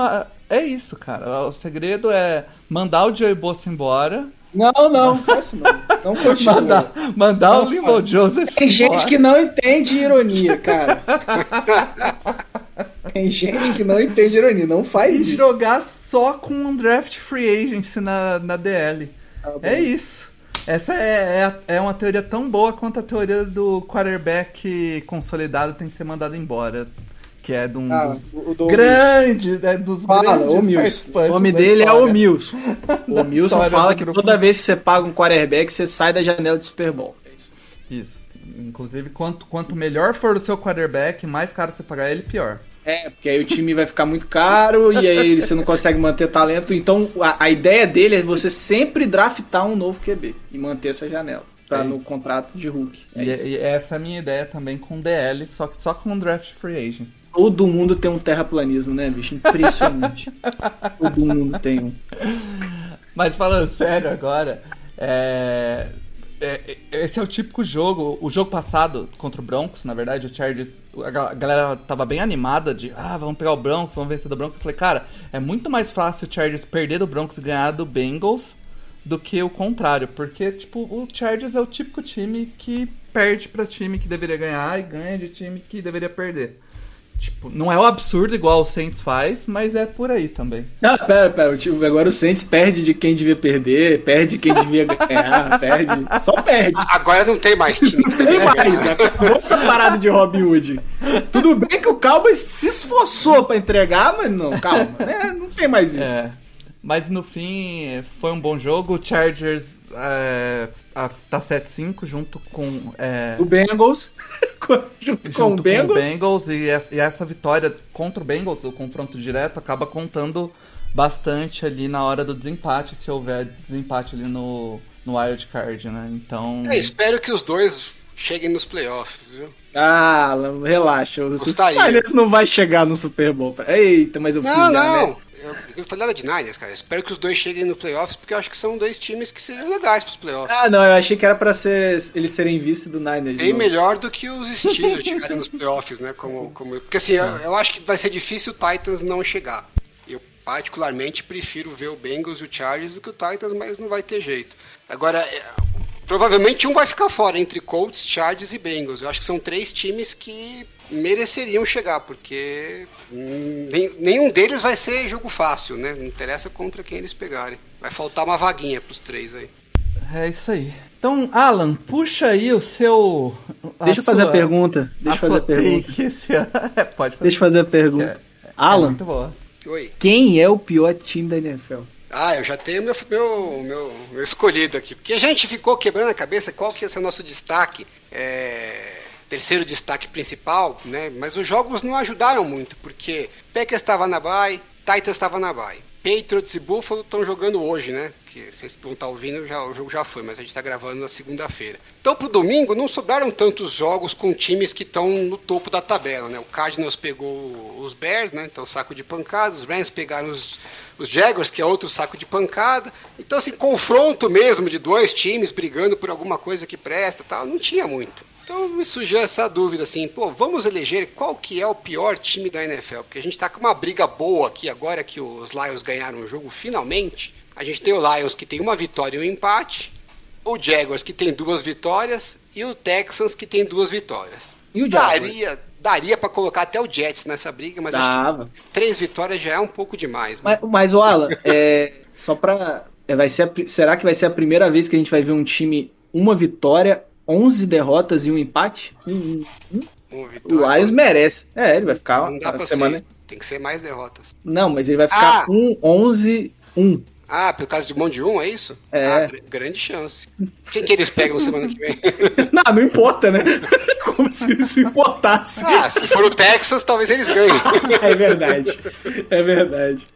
é isso, cara. O segredo é mandar o Joey Bosa embora, Não, não, isso não. Não continua. mandar, mandar Não o Linval faz. Joseph Tem gente embora. que não entende ironia, cara. Tem gente que não entende ironia, não faz E isso. jogar só com um draft free agency na, na DL. Tá é isso. Essa é, é, é uma teoria tão boa quanto a teoria do quarterback consolidado tem que ser mandado embora. Que é de um Ah, dos do grandes, é, dos Fala, grandes o nome dele é o Milson. O Milson fala que grupo. toda vez que você paga um quarterback, você sai da janela do Super Bowl. É isso. Isso. Inclusive, quanto, quanto melhor for o seu quarterback, mais caro você pagar ele, pior. É, porque aí o time vai ficar muito caro e aí você não consegue manter talento. Então a, a ideia dele é você sempre draftar um novo QB e manter essa janela. Pra É no contrato de Hulk. É E, isso. e essa é a minha ideia também com DL, só que só com draft free agents. Todo mundo tem um terraplanismo, né, bicho? Impressionante. Todo mundo tem um. Mas falando sério agora, é, é- esse é o típico jogo. O jogo passado contra o Broncos, na verdade, o Chargers, a ga- a galera tava bem animada de, ah, vamos pegar o Broncos, vamos vencer do Broncos. Eu falei, cara, é muito mais fácil o Chargers perder do Broncos e ganhar do Bengals do que o contrário, porque tipo, o Chargers é o típico time que perde pra time que deveria ganhar e ganha de time que deveria perder. Tipo, não é o absurdo igual o Saints faz, mas é por aí também. Ah, pera, pera. o time- Agora o Saints perde de quem devia perder, perde de quem devia ganhar, perde. Só perde. Agora não tem mais time. que Tem mais, né? acabou essa parada de Robin Hood. Tudo bem que o Cowboys se esforçou pra entregar, mas não, calma, né? Não tem mais isso. É. Mas no fim foi um bom jogo. O Chargers é, a- tá 7-5 junto com. é, O Bengals, junto com o junto Bengals. com o Bengals e essa, e essa vitória contra o Bengals, o confronto direto, acaba contando bastante ali na hora do desempate, se houver desempate ali no, no wild card, né? Então. É, espero que os dois cheguem nos playoffs, viu? Ah, relaxa. O Gostaria. Niners não vai chegar no Super Bowl. Eita, mas eu fui Não, já, não. né? Eu, eu falei nada de Niners, cara. Espero que os dois cheguem no playoffs, porque eu acho que são dois times que seriam legais pros playoffs. Ah, não, eu achei que era pra ser, eles serem vice do Niners. Bem melhor do que os Steelers chegarem nos playoffs, né? Como, como, porque assim, eu, eu acho que vai ser difícil o Titans não chegar. Eu particularmente prefiro ver o Bengals e o Chargers do que o Titans, mas não vai ter jeito. Agora, é, provavelmente um vai ficar fora entre Colts, Chargers e Bengals. Eu acho que são três times que mereceriam chegar, porque hum, nem- nenhum deles vai ser jogo fácil, né? Não interessa contra quem eles pegarem. Vai faltar uma vaguinha pros três aí. É isso aí. Então, Alan, puxa aí o seu. Deixa eu fazer a pergunta. Deixa eu fazer a pergunta. É, Pode fazer. Deixa eu fazer a pergunta. É Alan, muito boa. Oi. quem é o pior time da NFL? Ah, eu já tenho meu, meu, meu, meu escolhido aqui. Porque a gente ficou quebrando a cabeça qual que ia ser o nosso destaque. é, terceiro destaque principal, né? Mas os jogos não ajudaram muito, porque Packers estava na bye, Titans estava na bye. Patriots e Buffalo estão jogando hoje, né? Que vocês vão estar ouvindo, já, o jogo já foi, mas a gente está gravando na segunda-feira. Então, pro domingo, não sobraram tantos jogos com times que estão no topo da tabela, né? O Cardinals pegou os Bears, né? Então, saco de pancada. Os Rams pegaram os, os Jaguars, que é outro saco de pancada. Então, assim, confronto mesmo de dois times brigando por alguma coisa que presta tal, não tinha muito. Então me surgiu essa dúvida assim, pô, vamos eleger qual que é o pior time da NFL, porque a gente tá com uma briga boa aqui agora que os Lions ganharam o jogo finalmente. A gente tem o Lions que tem uma vitória e um empate, o Jaguars que tem duas vitórias e o Texans que tem duas vitórias. E o Jaguars? Daria, daria para colocar até o Jets nessa briga, mas acho Dava. que três vitórias já é um pouco demais. né? Mas, mas o Alan, é, só pra. é, vai ser a será que vai ser a primeira vez que a gente vai ver um time uma vitória, 11 derrotas e um empate? Hum, Uma O Lions merece. É, ele vai ficar a pra semana. ser, tem que ser mais derrotas. Não, mas ele vai ficar Ah! um 11 1. Ah, por causa de mão de um, é isso? É. Ah, gr- grande chance. Quem que eles pegam semana que vem? Não, não importa, né? Como se isso importasse. ah, se for o Texas, talvez eles ganhem. É verdade. É verdade.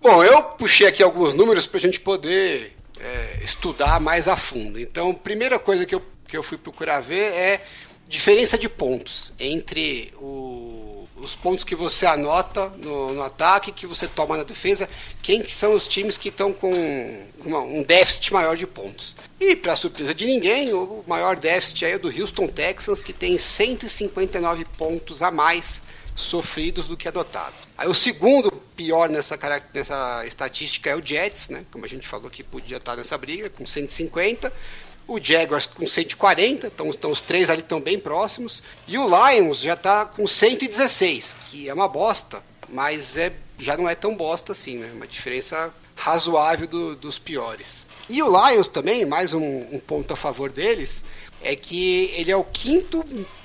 Bom, eu puxei aqui alguns números para a gente poder é, estudar mais a fundo. Então, primeira coisa que eu, que eu fui procurar ver é diferença de pontos entre o- os pontos que você anota no, no ataque, que você toma na defesa, quem que são os times que estão com uma- um déficit maior de pontos. E, para surpresa de ninguém, o maior déficit é do Houston Texans, que tem 159 pontos a mais sofridos do que adotado. Aí o segundo pior nessa, nessa estatística é o Jets, né? Como a gente falou que podia estar nessa briga, com 150. O Jaguars com 140, então, então os três ali estão bem próximos. E o Lions já está com 116, que é uma bosta, mas é, já não é tão bosta assim, né? Uma diferença razoável do- dos piores. E o Lions também, mais um, um ponto a favor deles, é que ele é o quinto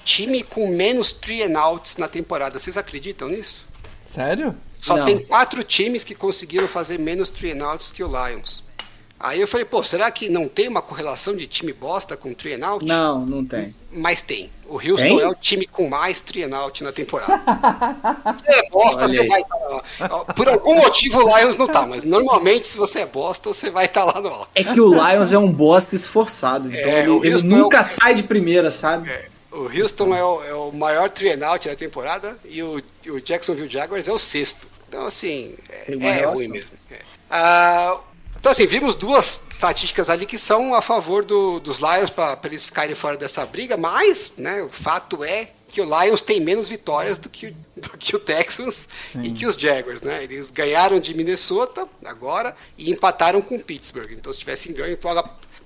time com menos three and outs na temporada. Vocês acreditam nisso? Sério? Só Não. tem quatro times que conseguiram fazer menos three and outs que o Lions. Aí eu falei, pô, será que não tem uma correlação de time bosta com out? Não, não tem. Mas tem. O Houston Tem? é o time com mais out na temporada. Se é bosta, Olha você aí. vai estar lá. Por algum motivo o Lions não tá, mas normalmente se você é bosta, você vai estar lá no alto. É que o Lions é um bosta esforçado. Então É, ele, ele Houston nunca é o- sai de primeira, sabe? O Houston é o, é o maior out da temporada e o, o Jacksonville Jaguars é o sexto. Então, assim, é, é ruim mesmo. É. Ah, então, assim, vimos duas estatísticas ali que são a favor do- dos Lions para eles ficarem fora dessa briga, mas né, o fato é que o Lions tem menos vitórias do que, o- do que o Texans e que os Jaguars, né? Eles ganharam de Minnesota agora e empataram com o Pittsburgh. Então, se tivessem ganho, então,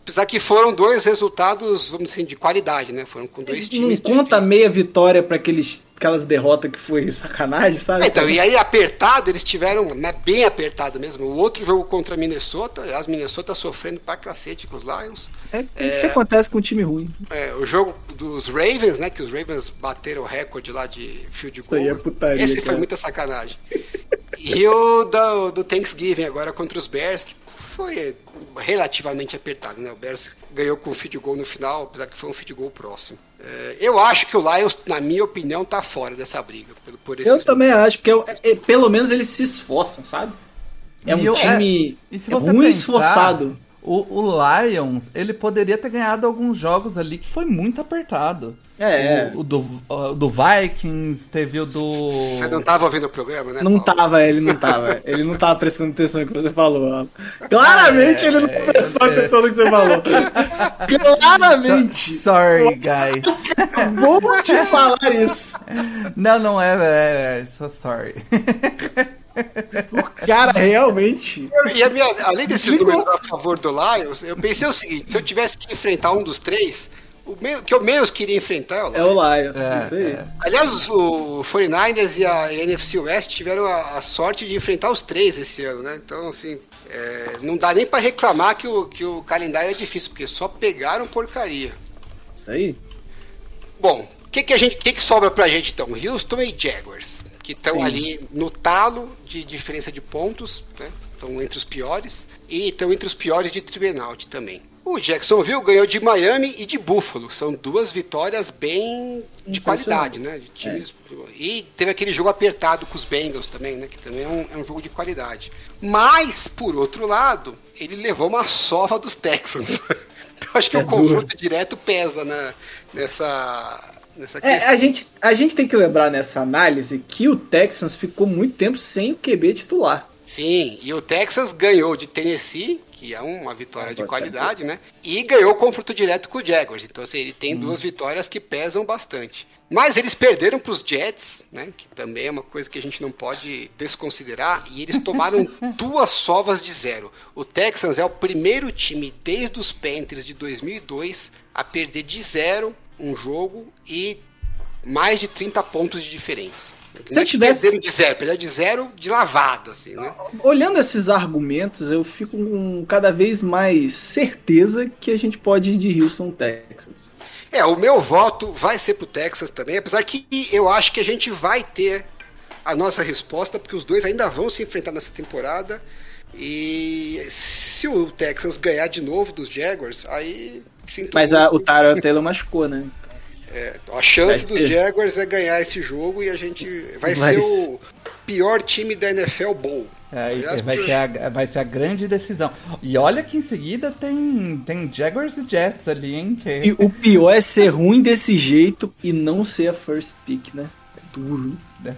apesar que foram dois resultados, vamos dizer assim, de qualidade, né? Foram com dois Mas times não conta difíceis. meia vitória pra aqueles, aquelas derrotas que foi sacanagem, sabe? É, Então, e aí apertado, eles tiveram, né, bem apertado mesmo. O outro jogo contra Minnesota, aliás, Minnesota sofrendo pra cacete com os Lions. É isso que acontece com um time ruim. É, o jogo dos Ravens, né, que os Ravens bateram o recorde lá de field Isso goal. aí é putaria, Esse foi cara. muita sacanagem. E o do, do Thanksgiving agora contra os Bears, que foi relativamente apertado, né? O Bears ganhou com o field goal no final, apesar que foi um field goal próximo. É, eu acho que o Lions, na minha opinião, tá fora dessa briga. Por, por esses Eu também acho, porque eu- é- pelo menos eles se esforçam, sabe? É E um eu- time E se é você ruim pensar, esforçado. O, o Lions, ele poderia ter ganhado alguns jogos ali que foi muito apertado. É, O, o do, o do Vikings, teve o do. Você não tava ouvindo o programa, né? Não Paulo? tava, ele não tava. Ele não tava prestando atenção no que você falou. Claramente ele não tá prestando atenção no que você falou. Claramente. Sorry, guys. Vou te falar isso. não, não é, é, é so sorry. Cara, realmente. E a minha, além desses Desligou. números a favor do Lions, eu pensei o seguinte: se eu tivesse que enfrentar um dos três, o que eu menos queria enfrentar é o Lions. É o Lions, É, isso aí. é. Aliás, o 49ers e a NFC West tiveram a, a sorte de enfrentar os três esse ano, né? Então, assim, é, não dá nem pra reclamar que o, que o calendário é difícil, porque só pegaram porcaria. Isso aí. Bom, o que, que, a gente- que, que sobra pra gente então? Houston e Jaguars, que estão ali no talo de diferença de pontos, né? Estão entre os piores, e estão entre os piores de Tribenaut também. O Jacksonville ganhou de Miami e de Buffalo. São duas vitórias bem de qualidade, né? De times. E teve aquele jogo apertado com os Bengals também, né? Que também é um, é um jogo de qualidade. Mas, por outro lado, ele levou uma sova dos Texans. Eu acho que É o confronto direto pesa na, nessa É, a gente, a gente tem que lembrar nessa análise que o Texans ficou muito tempo sem o QB titular. Sim, e o Texas ganhou de Tennessee, que é uma vitória de qualidade, né? E ganhou o confronto direto com o Jaguars. Então, assim, ele tem duas vitórias que pesam bastante. Mas eles perderam para os Jets, né? Que também é uma coisa que a gente não pode desconsiderar. E eles tomaram duas sovas de zero. O Texans é o primeiro time desde os Panthers de 2002 a perder de zero um jogo e mais de 30 pontos de diferença. Se eu tivesse- perderam de zero, perderam de zero de lavada, assim, né? Olhando esses argumentos, eu fico com cada vez mais certeza que a gente pode ir de Houston, Texas. É, o meu voto vai ser pro Texas também, apesar que eu acho que a gente vai ter a nossa resposta, porque os dois ainda vão se enfrentar nessa temporada. E se o Texas ganhar de novo dos Jaguars, aí sinto Mas a- o Tyron Taylor machucou, né? É, a chance dos. Jaguars é ganhar esse jogo e a gente vai, Vai ser o pior time da NFL Bowl. É, Aliás, vai, ser a, vai ser a grande decisão. E olha que em seguida tem, tem Jaguars e Jets ali, hein? Que... E o pior é ser ruim desse jeito e não ser a first pick, né? É duro. né? É,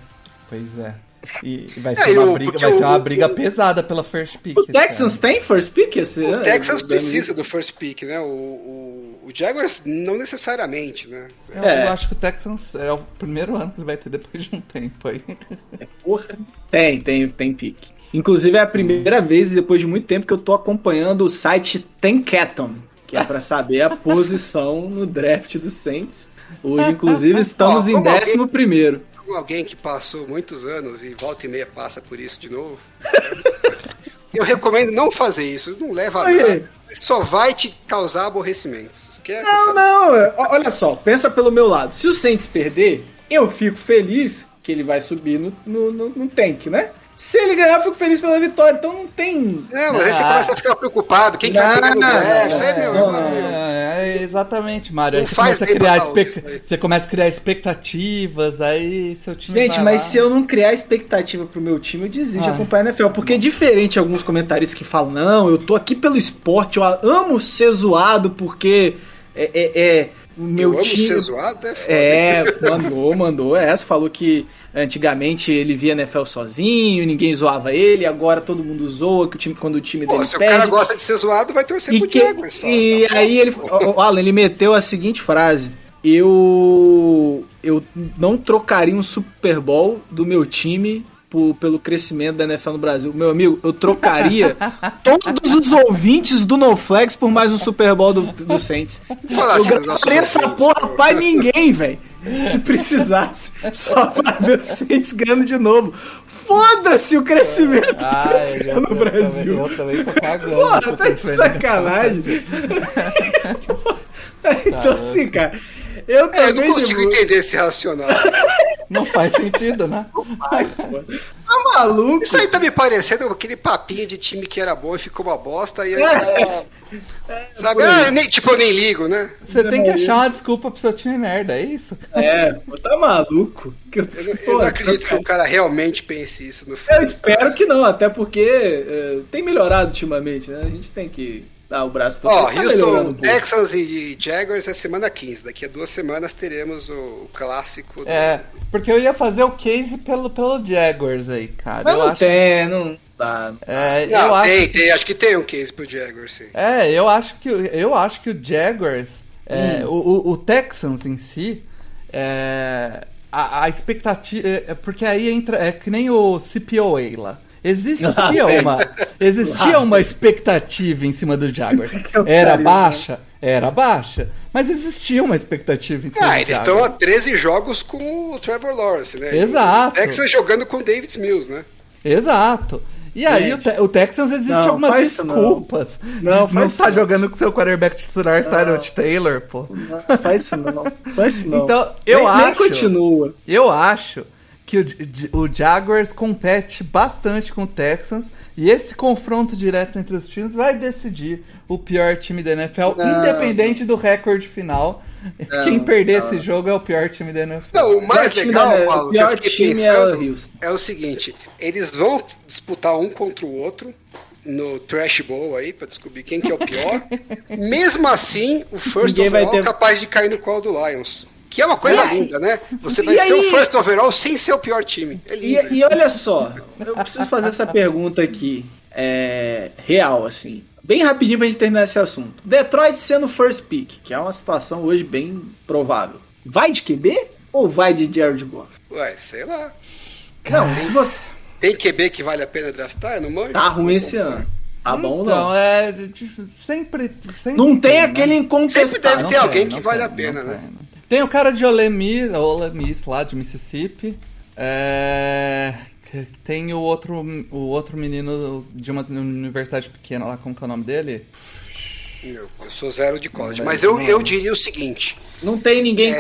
Pois é. E vai É, ser e uma briga, vai ser o- uma briga o- pesada pela first pick. O Texans ano. tem first pick esse O ano? Texas Eu- precisa do first pick, né? O, o, o Jaguars não necessariamente, né? Eu, É. eu acho que o Texans é o primeiro ano que ele vai ter depois de um tempo aí. Porra. Tem, tem, tem pique. Inclusive é a primeira vez depois de muito tempo que eu tô acompanhando o site Tenkathon, que é pra saber a posição no draft do Saints. Hoje, inclusive, estamos Ó, em como alguém- décimo primeiro. Alguém que passou muitos anos e volta e meia passa por isso de novo, eu recomendo não fazer isso. Não leva a nada. Só vai te causar aborrecimentos. Esquece Não, não, é- olha só, pensa pelo meu lado. Se o Saints perder, eu fico feliz que ele vai subir no, no, no, no tank, né? Se ele ganhar, eu fico feliz pela vitória. Então não tem. Não, mas aí você Ah. começa a ficar preocupado. Quem que vai Não, pegar no não, meu, meu, meu. É, é, exatamente, Mário. Aí você faz começa, a criar pra saúde expec- isso aí. você começa a criar expectativas, aí seu time Gente, vai mas lá. se eu não criar expectativa pro meu time, eu desisto de Ah. acompanhar a NFL. Porque é diferente de alguns comentaristas que falam, não, eu tô aqui pelo esporte, eu amo ser zoado porque é, é, é meu eu amo time. ser zoado, é foda. É, mandou, mandou essa. Falou que antigamente ele via NFL sozinho, ninguém zoava ele, agora todo mundo zoa que o time, quando o time Pô, dele se o perde. cara gosta de ser zoado, vai torcer E, pro que- fala, e tá aí ele, o Alan, ele meteu a seguinte frase: eu eu não trocaria um Super Bowl do meu time por- pelo crescimento da NFL no Brasil. Meu amigo, eu trocaria todos os ouvintes do NoFlex por mais um Super Bowl do, do Saints. Fala Eu gravaria essa porra pra ninguém, velho. Se precisasse. Só pra ver o Saints ganhando de novo. Foda-se o crescimento Ah, da eu, NFL no eu Brasil. Também, eu também tô cagando. Porra, tá de sacanagem. então, assim, cara, eu É, eu não consigo entender esse racional. Não faz sentido, né? Tá maluco? Isso aí tá me parecendo aquele papinho de time que era bom e ficou uma bosta. E aí, É. cara, sabe? Ah, nem- tipo, eu nem ligo, né? Você tem que achar uma desculpa pro seu time merda, é isso? É, tá maluco? Que eu, Eu, não- eu não acredito que o cara realmente pense isso no Eu espero que não, até porque é, tem melhorado ultimamente, né? A gente tem que dar o braço todo. Ó, Tá melhorando Houston, um. Texans e Jaguars é semana 15. Daqui a duas semanas teremos o, clássico. do- É, porque eu ia fazer o case pelo, pelo Jaguars aí, cara. Mas eu não acho, tem, não dá. É, Não, eu acho tem, que- tem, acho que tem um case pro Jaguars, sim. É, eu acho que, eu acho que o Jaguars, é, Hum. o, o- o Texans em si, é, a, a expectativa. é, porque aí entra. É que nem o CPOA lá. Existia uma, existia uma expectativa em cima do Jaguars. Era pariu, baixa? Era baixa. Mas existia uma expectativa em cima Ah, do eles estão Jaguars. a 13 jogos com o Trevor Lawrence, né? Exato. O Texas jogando com o David Mills, né? Exato. E aí o. Te- o Texans existe Não, algumas desculpas. Não, de não tá não. jogando com seu quarterback titular, Tyrod Taylor, pô. Não faz isso não. Faz isso não. Então, eu nem, acho- Nem continua. Eu acho que o, o Jaguars compete bastante com o Texans e esse confronto direto entre os times vai decidir o pior time da NFL, Não. independente do recorde final. Quem perder esse jogo é o pior time da NFL. Não, o mais pior time legal, da- Paulo, o que eu pior time é pensando o Houston. é o seguinte: eles vão disputar um contra o outro no Trash Bowl aí, pra descobrir quem que é o pior. Mesmo assim, o first Ninguém overall é ter- capaz de cair no colo do Lions. Que é uma coisa E aí? linda, né? Você E vai ser o first overall sem ser o pior time. É E, lindo. e olha só, eu preciso fazer essa pergunta aqui, é, real, assim, bem rapidinho pra gente terminar esse assunto. Detroit sendo first pick, que é uma situação hoje bem provável. Vai de QB ou vai de Jared Goff? Ué, sei lá. Não, se você Tem QB que vale a pena draftar? Eu não manjo. tá ruim esse ano, tá bom então, não? é. Sempre. sempre Não tem né? aquele Sempre incontestável. deve Não ter alguém tem, que vale tem, a pena, não né? Tem, o cara de Ole Miss, Ole Miss lá de Mississippi. É, tem o outro, o outro menino de uma universidade pequena lá, como que é o nome dele? Eu, eu sou zero de college. Não, Mas eu, eu diria o seguinte: Não tem ninguém É.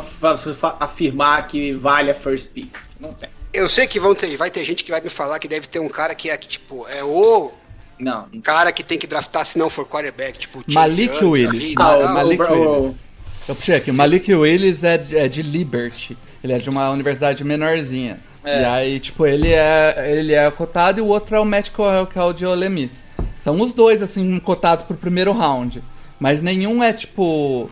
fa- fa- afirmar que vale a first pick. Não tem. eu sei que vão ter, vai ter gente que vai me falar que deve ter um cara que é que, tipo, é o Não, cara que tem que draftar se não for quarterback, tipo Chase Malik Young Willis. Ah, o- Malik o- Willis. Eu puxei aqui. O Malik Willis é de, é de Liberty. Ele é de uma universidade menorzinha. É. E aí, tipo, ele é, ele é cotado e o outro é o Matt Corral, que é o de Ole Miss. São os dois, assim, cotados pro primeiro round. Mas nenhum é, tipo,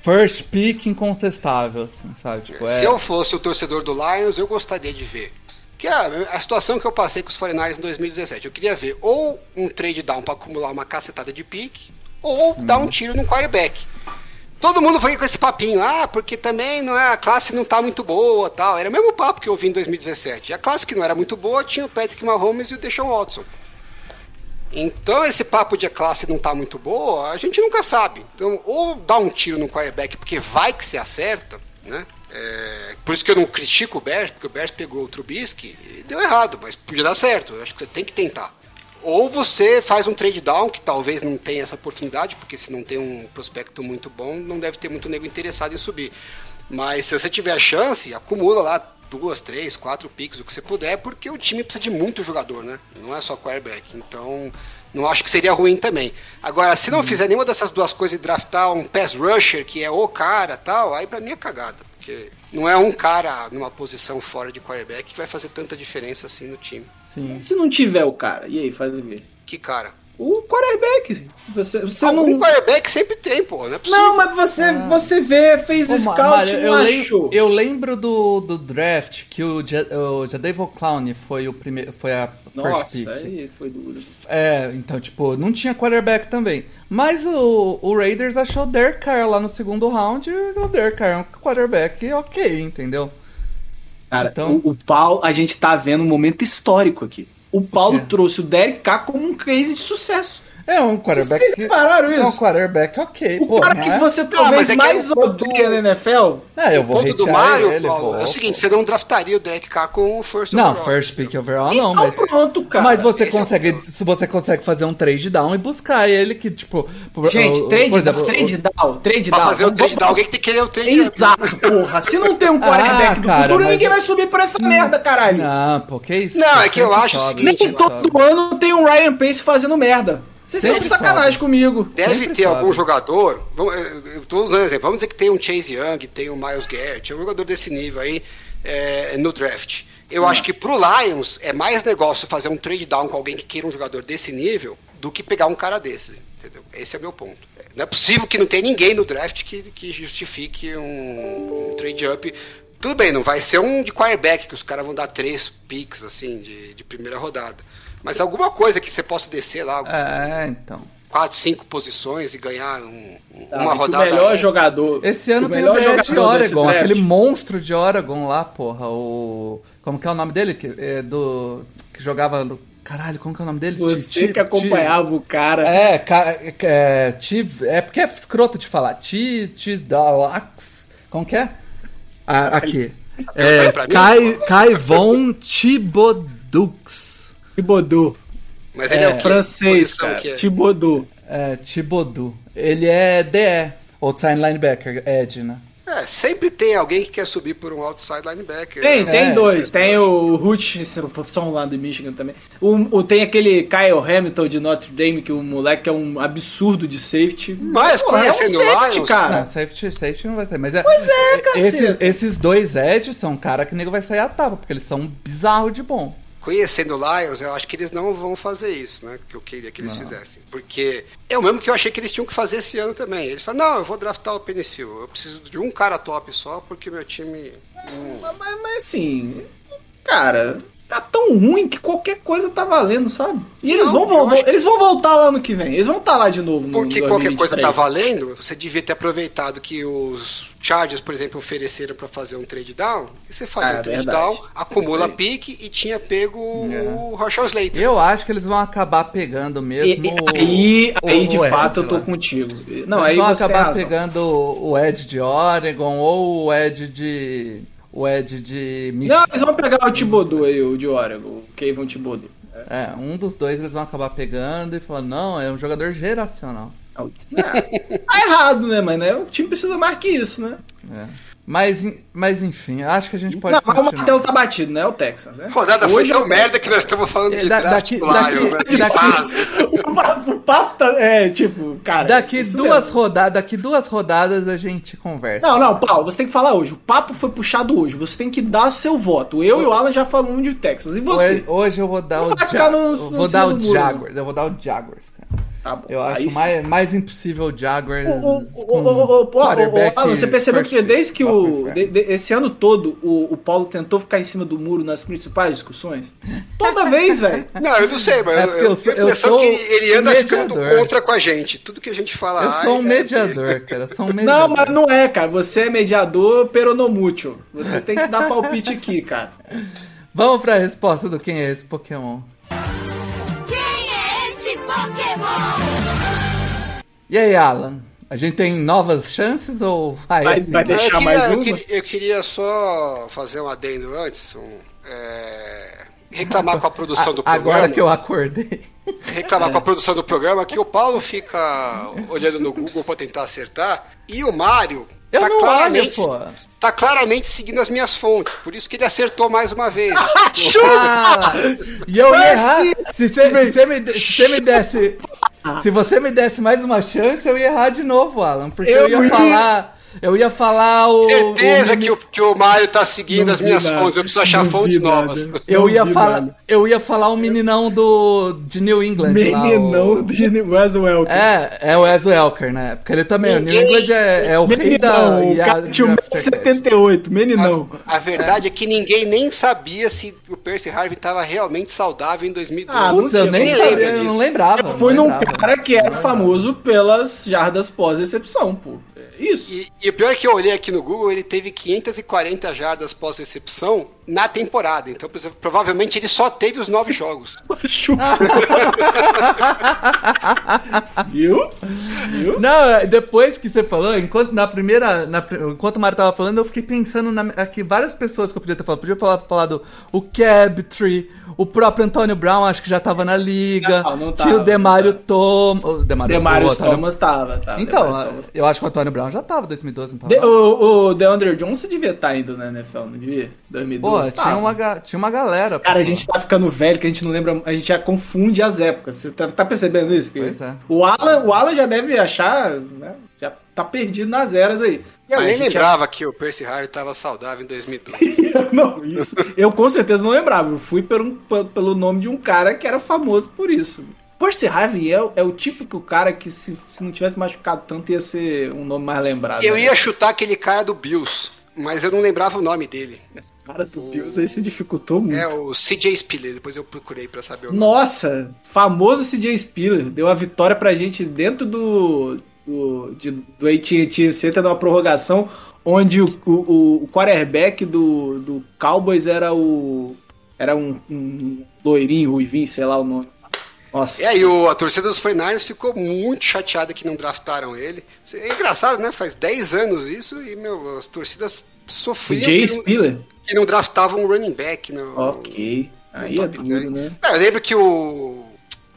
first pick incontestável, assim, sabe? Tipo, é... Se eu fosse o torcedor do Lions, eu gostaria de ver. Que é a, a situação que eu passei com os 49ers em 2017. Eu queria ver ou um trade down pra acumular uma cacetada de pique, ou dar um tiro no quarterback. Todo mundo veio com esse papinho, ah, porque também não é, a classe não tá muito boa tal. Era o mesmo papo que eu vi em 2017. E a classe que não era muito boa tinha o Patrick Mahomes e o Deshaun Watson. Então esse papo de a classe não tá muito boa, a gente nunca sabe. Então, ou dá um tiro no quarterback porque vai que se acerta, né? É, por isso que eu não critico o Bears, porque o Bears pegou o Trubisky e deu errado, mas podia dar certo. Eu acho que você tem que tentar. Ou você faz um trade down, que talvez não tenha essa oportunidade, porque se não tem um prospecto muito bom, não deve ter muito nego interessado em subir. Mas se você tiver a chance, acumula lá duas, três, quatro picks, o que você puder, porque o time precisa de muito jogador, né? Não é só quarterback. Então, não acho que seria ruim também. Agora, se não fizer nenhuma dessas duas coisas e draftar um pass rusher, que é o cara tal, aí pra mim é cagada. Porque não é um cara numa posição fora de quarterback que vai fazer tanta diferença assim no time. Sim. Se não tiver o cara, e aí, faz o quê? Que cara? O quarterback. Você, você Algum não. quarterback sempre tem, pô. Não é. Não, mas você, você vê, fez o scout Mário, e eu, não lem- achou. eu lembro do, do draft que o, Ja- o Jadavion Clown foi o primeiro, foi a first Nossa, pick. aí foi duro. É, então, tipo, não tinha quarterback também. Mas o, o Raiders achou o Derek Carr lá no segundo round e o Derek Carr é um quarterback ok, entendeu? Cara, Então- o, o Paulo, a gente tá vendo um momento histórico aqui. O Paulo É. trouxe o Derek Carr como um case de sucesso. É um quarterback Vocês que- repararam É um isso? quarterback ok, O pô. cara não que é? você talvez é que mais é odeia do- na NFL. É, eu vou O ponto do Mario, ele, Paulo, vou. é o seguinte, você não draftaria o Derek Carr com o first Não, overall. first pick overall não, Então mas... pronto, cara. Mas você esse é consegue, se você consegue fazer um trade down e buscar ele que, tipo... Gente, trade, por exemplo, trade down, trade Pra down. fazer o trade down, alguém que tem que querer o trade Exato, porra. Se não tem um quarterback do cara, futuro, ninguém eu- vai subir por essa merda, caralho. Não, pô, que isso? Não, pô, é que eu acho o seguinte, Nem todo ano tem um Ryan Pace fazendo merda. Vocês estão de sacanagem sobe. comigo. Deve Sempre ter sobe. algum jogador. eu tô usando exemplo. Vamos dizer que tem um Chase Young, tem um Miles Garrett, é um jogador desse nível aí é, no draft. Eu acho que pro Lions é mais negócio fazer um trade down com alguém que queira um jogador desse nível do que pegar um cara desse. Entendeu? Esse é o meu ponto. Não é possível que não tenha ninguém no draft que, que justifique um, um trade up. Tudo bem, não vai ser um de quarterback, que os caras vão dar três picks assim de, de primeira rodada. Mas alguma coisa que você possa descer lá, É, então. quatro, cinco posições e ganhar um- Tá, uma rodada. O melhor jogador. Esse ano o tem o melhor DE Oregon, aquele monstro de Oregon lá, porra. O. Como que é o nome dele? Que, é do. Que jogava. no- Caralho, como que é o nome dele? Você Ti- que acompanhava o cara. É, ca- é, é porque é escroto de falar. Ti, Ti Dalax. Como que é? Ah, aqui. É? Kai, Kai Von Thibodux. Thibodeau. Mas ele é, o quê? Francês, cara. que é? Thibodeau. É, Thibodeau. Ele é DE. Outside linebacker, Ed, né? É, sempre tem alguém que quer subir por um outside linebacker. Tem, né? tem É, dois. é, Tem o Hutchinson lá do Michigan também. O, o- tem aquele Kyle Hamilton de Notre Dame, que o moleque é um absurdo de safety. Mas Porra, é um conhecendo safety, Lions, cara. Não, safety, safety não vai sair. Mas é, Pois é, esses, caceta. esses dois Eds são cara que o nego vai sair a tapa, porque eles são bizarro de bom. Conhecendo Lions, eu acho que eles não vão fazer isso, né? Que eu queria que eles fizessem. Porque é o mesmo que eu achei que eles tinham que fazer esse ano também. Eles falam, não, eu vou draftar o Penicil. Eu preciso de um cara top só, porque meu time. não- Mas, mas- mas, assim, cara, tá tão ruim que qualquer coisa tá valendo, sabe? E eles, Não, vão, acho- eles vão voltar lá no que vem. Eles vão estar lá de novo no Porque qualquer coisa 2023. tá valendo, você devia ter aproveitado que os Chargers, por exemplo, ofereceram para fazer um trade down. E você faz Ah, um trade verdade. down, acumula pique e tinha pego É. o Rochelle Slater. Eu acho que eles vão acabar pegando E- mesmo. e- aí, o- aí de o fato, Ed eu tô lá. contigo. Não, Eles aí vão acabar razão. pegando o Ed de Oregon ou o Ed de. O Ed de Michigan. Não, eles vão pegar o Thibodeau aí, o de Oregon, o Kevin Thibodeau. É, um dos dois eles vão acabar pegando e falando, não, é um jogador geracional. É, tá errado, né, mas né, o time precisa mais que isso, né? É. Mas, mas enfim, acho que a gente pode não, mas o continuar. martelo tá batido, né? É o Texas, né? Rodada Hoje foi tão é o merda Texas. que nós estamos falando de Da- daqui- daqui- né? Daqui-. O papo, o papo tá. É, tipo, cara. Daqui duas mesmo. rodadas, daqui duas rodadas a gente conversa. Não, não, Paulo, você tem que falar hoje. O papo foi puxado hoje. Você tem que dar seu voto. Eu e o Alan já falamos de Texas. E você? Hoje, hoje eu vou dar o vai ficar Ja- no- eu no vou dar o Jaguars, eu vou dar o Jaguars, cara. Tá bom. Eu Aí acho sim. mais, mais impossível o Jaguars. O, o, o, com o, o, o, quarterback o, Alan, você percebeu que desde que o. De- de- esse ano todo o, o Paulo tentou ficar em cima do muro nas principais discussões? Toda vez, velho. Não, eu não sei, mas É eu, porque eu, eu tenho sou- a eu impressão sou que ele anda um ficando contra com a gente. Tudo que a gente fala. Eu sou um é- mediador, cara. Eu sou um mediador. Não, mas não é, cara. Você é mediador peronomútil. Você tem que dar palpite aqui, cara. Vamos pra resposta do quem é esse Pokémon. É Pokémon? E aí, Alan? A gente tem novas chances ou vai, Vai- assim? vai Eu deixar queria, mais eu uma? queria, eu queria só fazer um adendo antes. um, é, reclamar com a produção do A- programa. Agora que eu acordei. reclamar com a produção do programa que o Paulo fica olhando no Google pra tentar acertar e o Mário Eu tá não olho, claramente pô. Tá claramente seguindo as minhas fontes. Por isso que ele acertou mais uma vez. Ah, e eu ia errar. Se você me, se você me desse. Se você me desse mais uma chance, eu ia errar de novo, Alan. Porque eu, Eu ia- falar. Eu ia falar o. Certeza o que, o, que o Maio tá seguindo Não as minhas nada. fontes. Eu preciso achar Não fontes nada. novas. Eu Não ia falar. nada. Eu ia falar o meninão do. de New England. lá, Meninão o- de Wes Welker. É, é o Wes Welker, né? Porque ele também. O New Ninguém- England é, é o rei da. Meninão, o a- cara tinha draft checklist. 1,78, meninão. A verdade é. que ninguém nem sabia se o Percy Harvin estava realmente saudável em 2012. Ah, Putz, eu nem Ninguém sabia, eu não lembrava. Fui num cara que era famoso pelas jardas pós-recepção, pô. Isso. E, e o pior é que eu olhei aqui no Google, ele teve 540 jardas pós-recepção na temporada. Então, provavelmente ele só teve os nove jogos. Viu? Viu? Não, é, depois que você falou, enquanto na primeira. Na, enquanto o Mário tava falando, eu fiquei pensando na, aqui várias pessoas que eu podia ter falado. Podia falar falado o Cabtree, o próprio Antônio Brown, acho que já tava na liga. Não, não tinha tava, o Demário não Thomas. O Demário, Demarius o Antônio- Thomas tava, tava. Então, Thomas. eu acho que o Antônio Brown já tava em 2012, não tava? De- o, o DeAndre Johnson devia estar indo na NFL, não devia? 2012. Pô, tava. tinha uma, tinha uma galera. Cara, pô. a gente tá ficando velho que a gente não lembra, a gente já confunde as épocas. Você tá, tá percebendo isso? Que Pois é. O Alan, o Alan já deve achar, né, já tá perdido nas eras aí. Eu nem a gente lembrava que o Percy Harvin estava saudável em 2012. já- não, isso. Eu com certeza não lembrava. Eu fui pelo, pelo nome de um cara que era famoso por isso. Percy Harvin é, o- é o típico cara que se, se não tivesse machucado tanto ia ser um nome mais lembrado. Eu né? ia chutar aquele cara do Bills, mas eu não lembrava o nome dele. Esse cara do Bills aí se dificultou muito. É o CJ Spiller, depois eu procurei pra saber o nome. Nossa, famoso CJ Spiller deu a vitória pra gente dentro do do, de, do AT&T Center numa prorrogação onde o, o, o quarterback do, do Cowboys era o era um, um loirinho, ruivinho, sei lá o nome. Nossa. É, E aí o, a torcida dos 49ers ficou muito chateada que não draftaram ele. É engraçado, né? Faz 10 anos isso e, meu, as torcidas sofriam CJ que não, Spiller? que não draftavam um running back. No, Ok. Aí no é 10. né? É, eu lembro que o,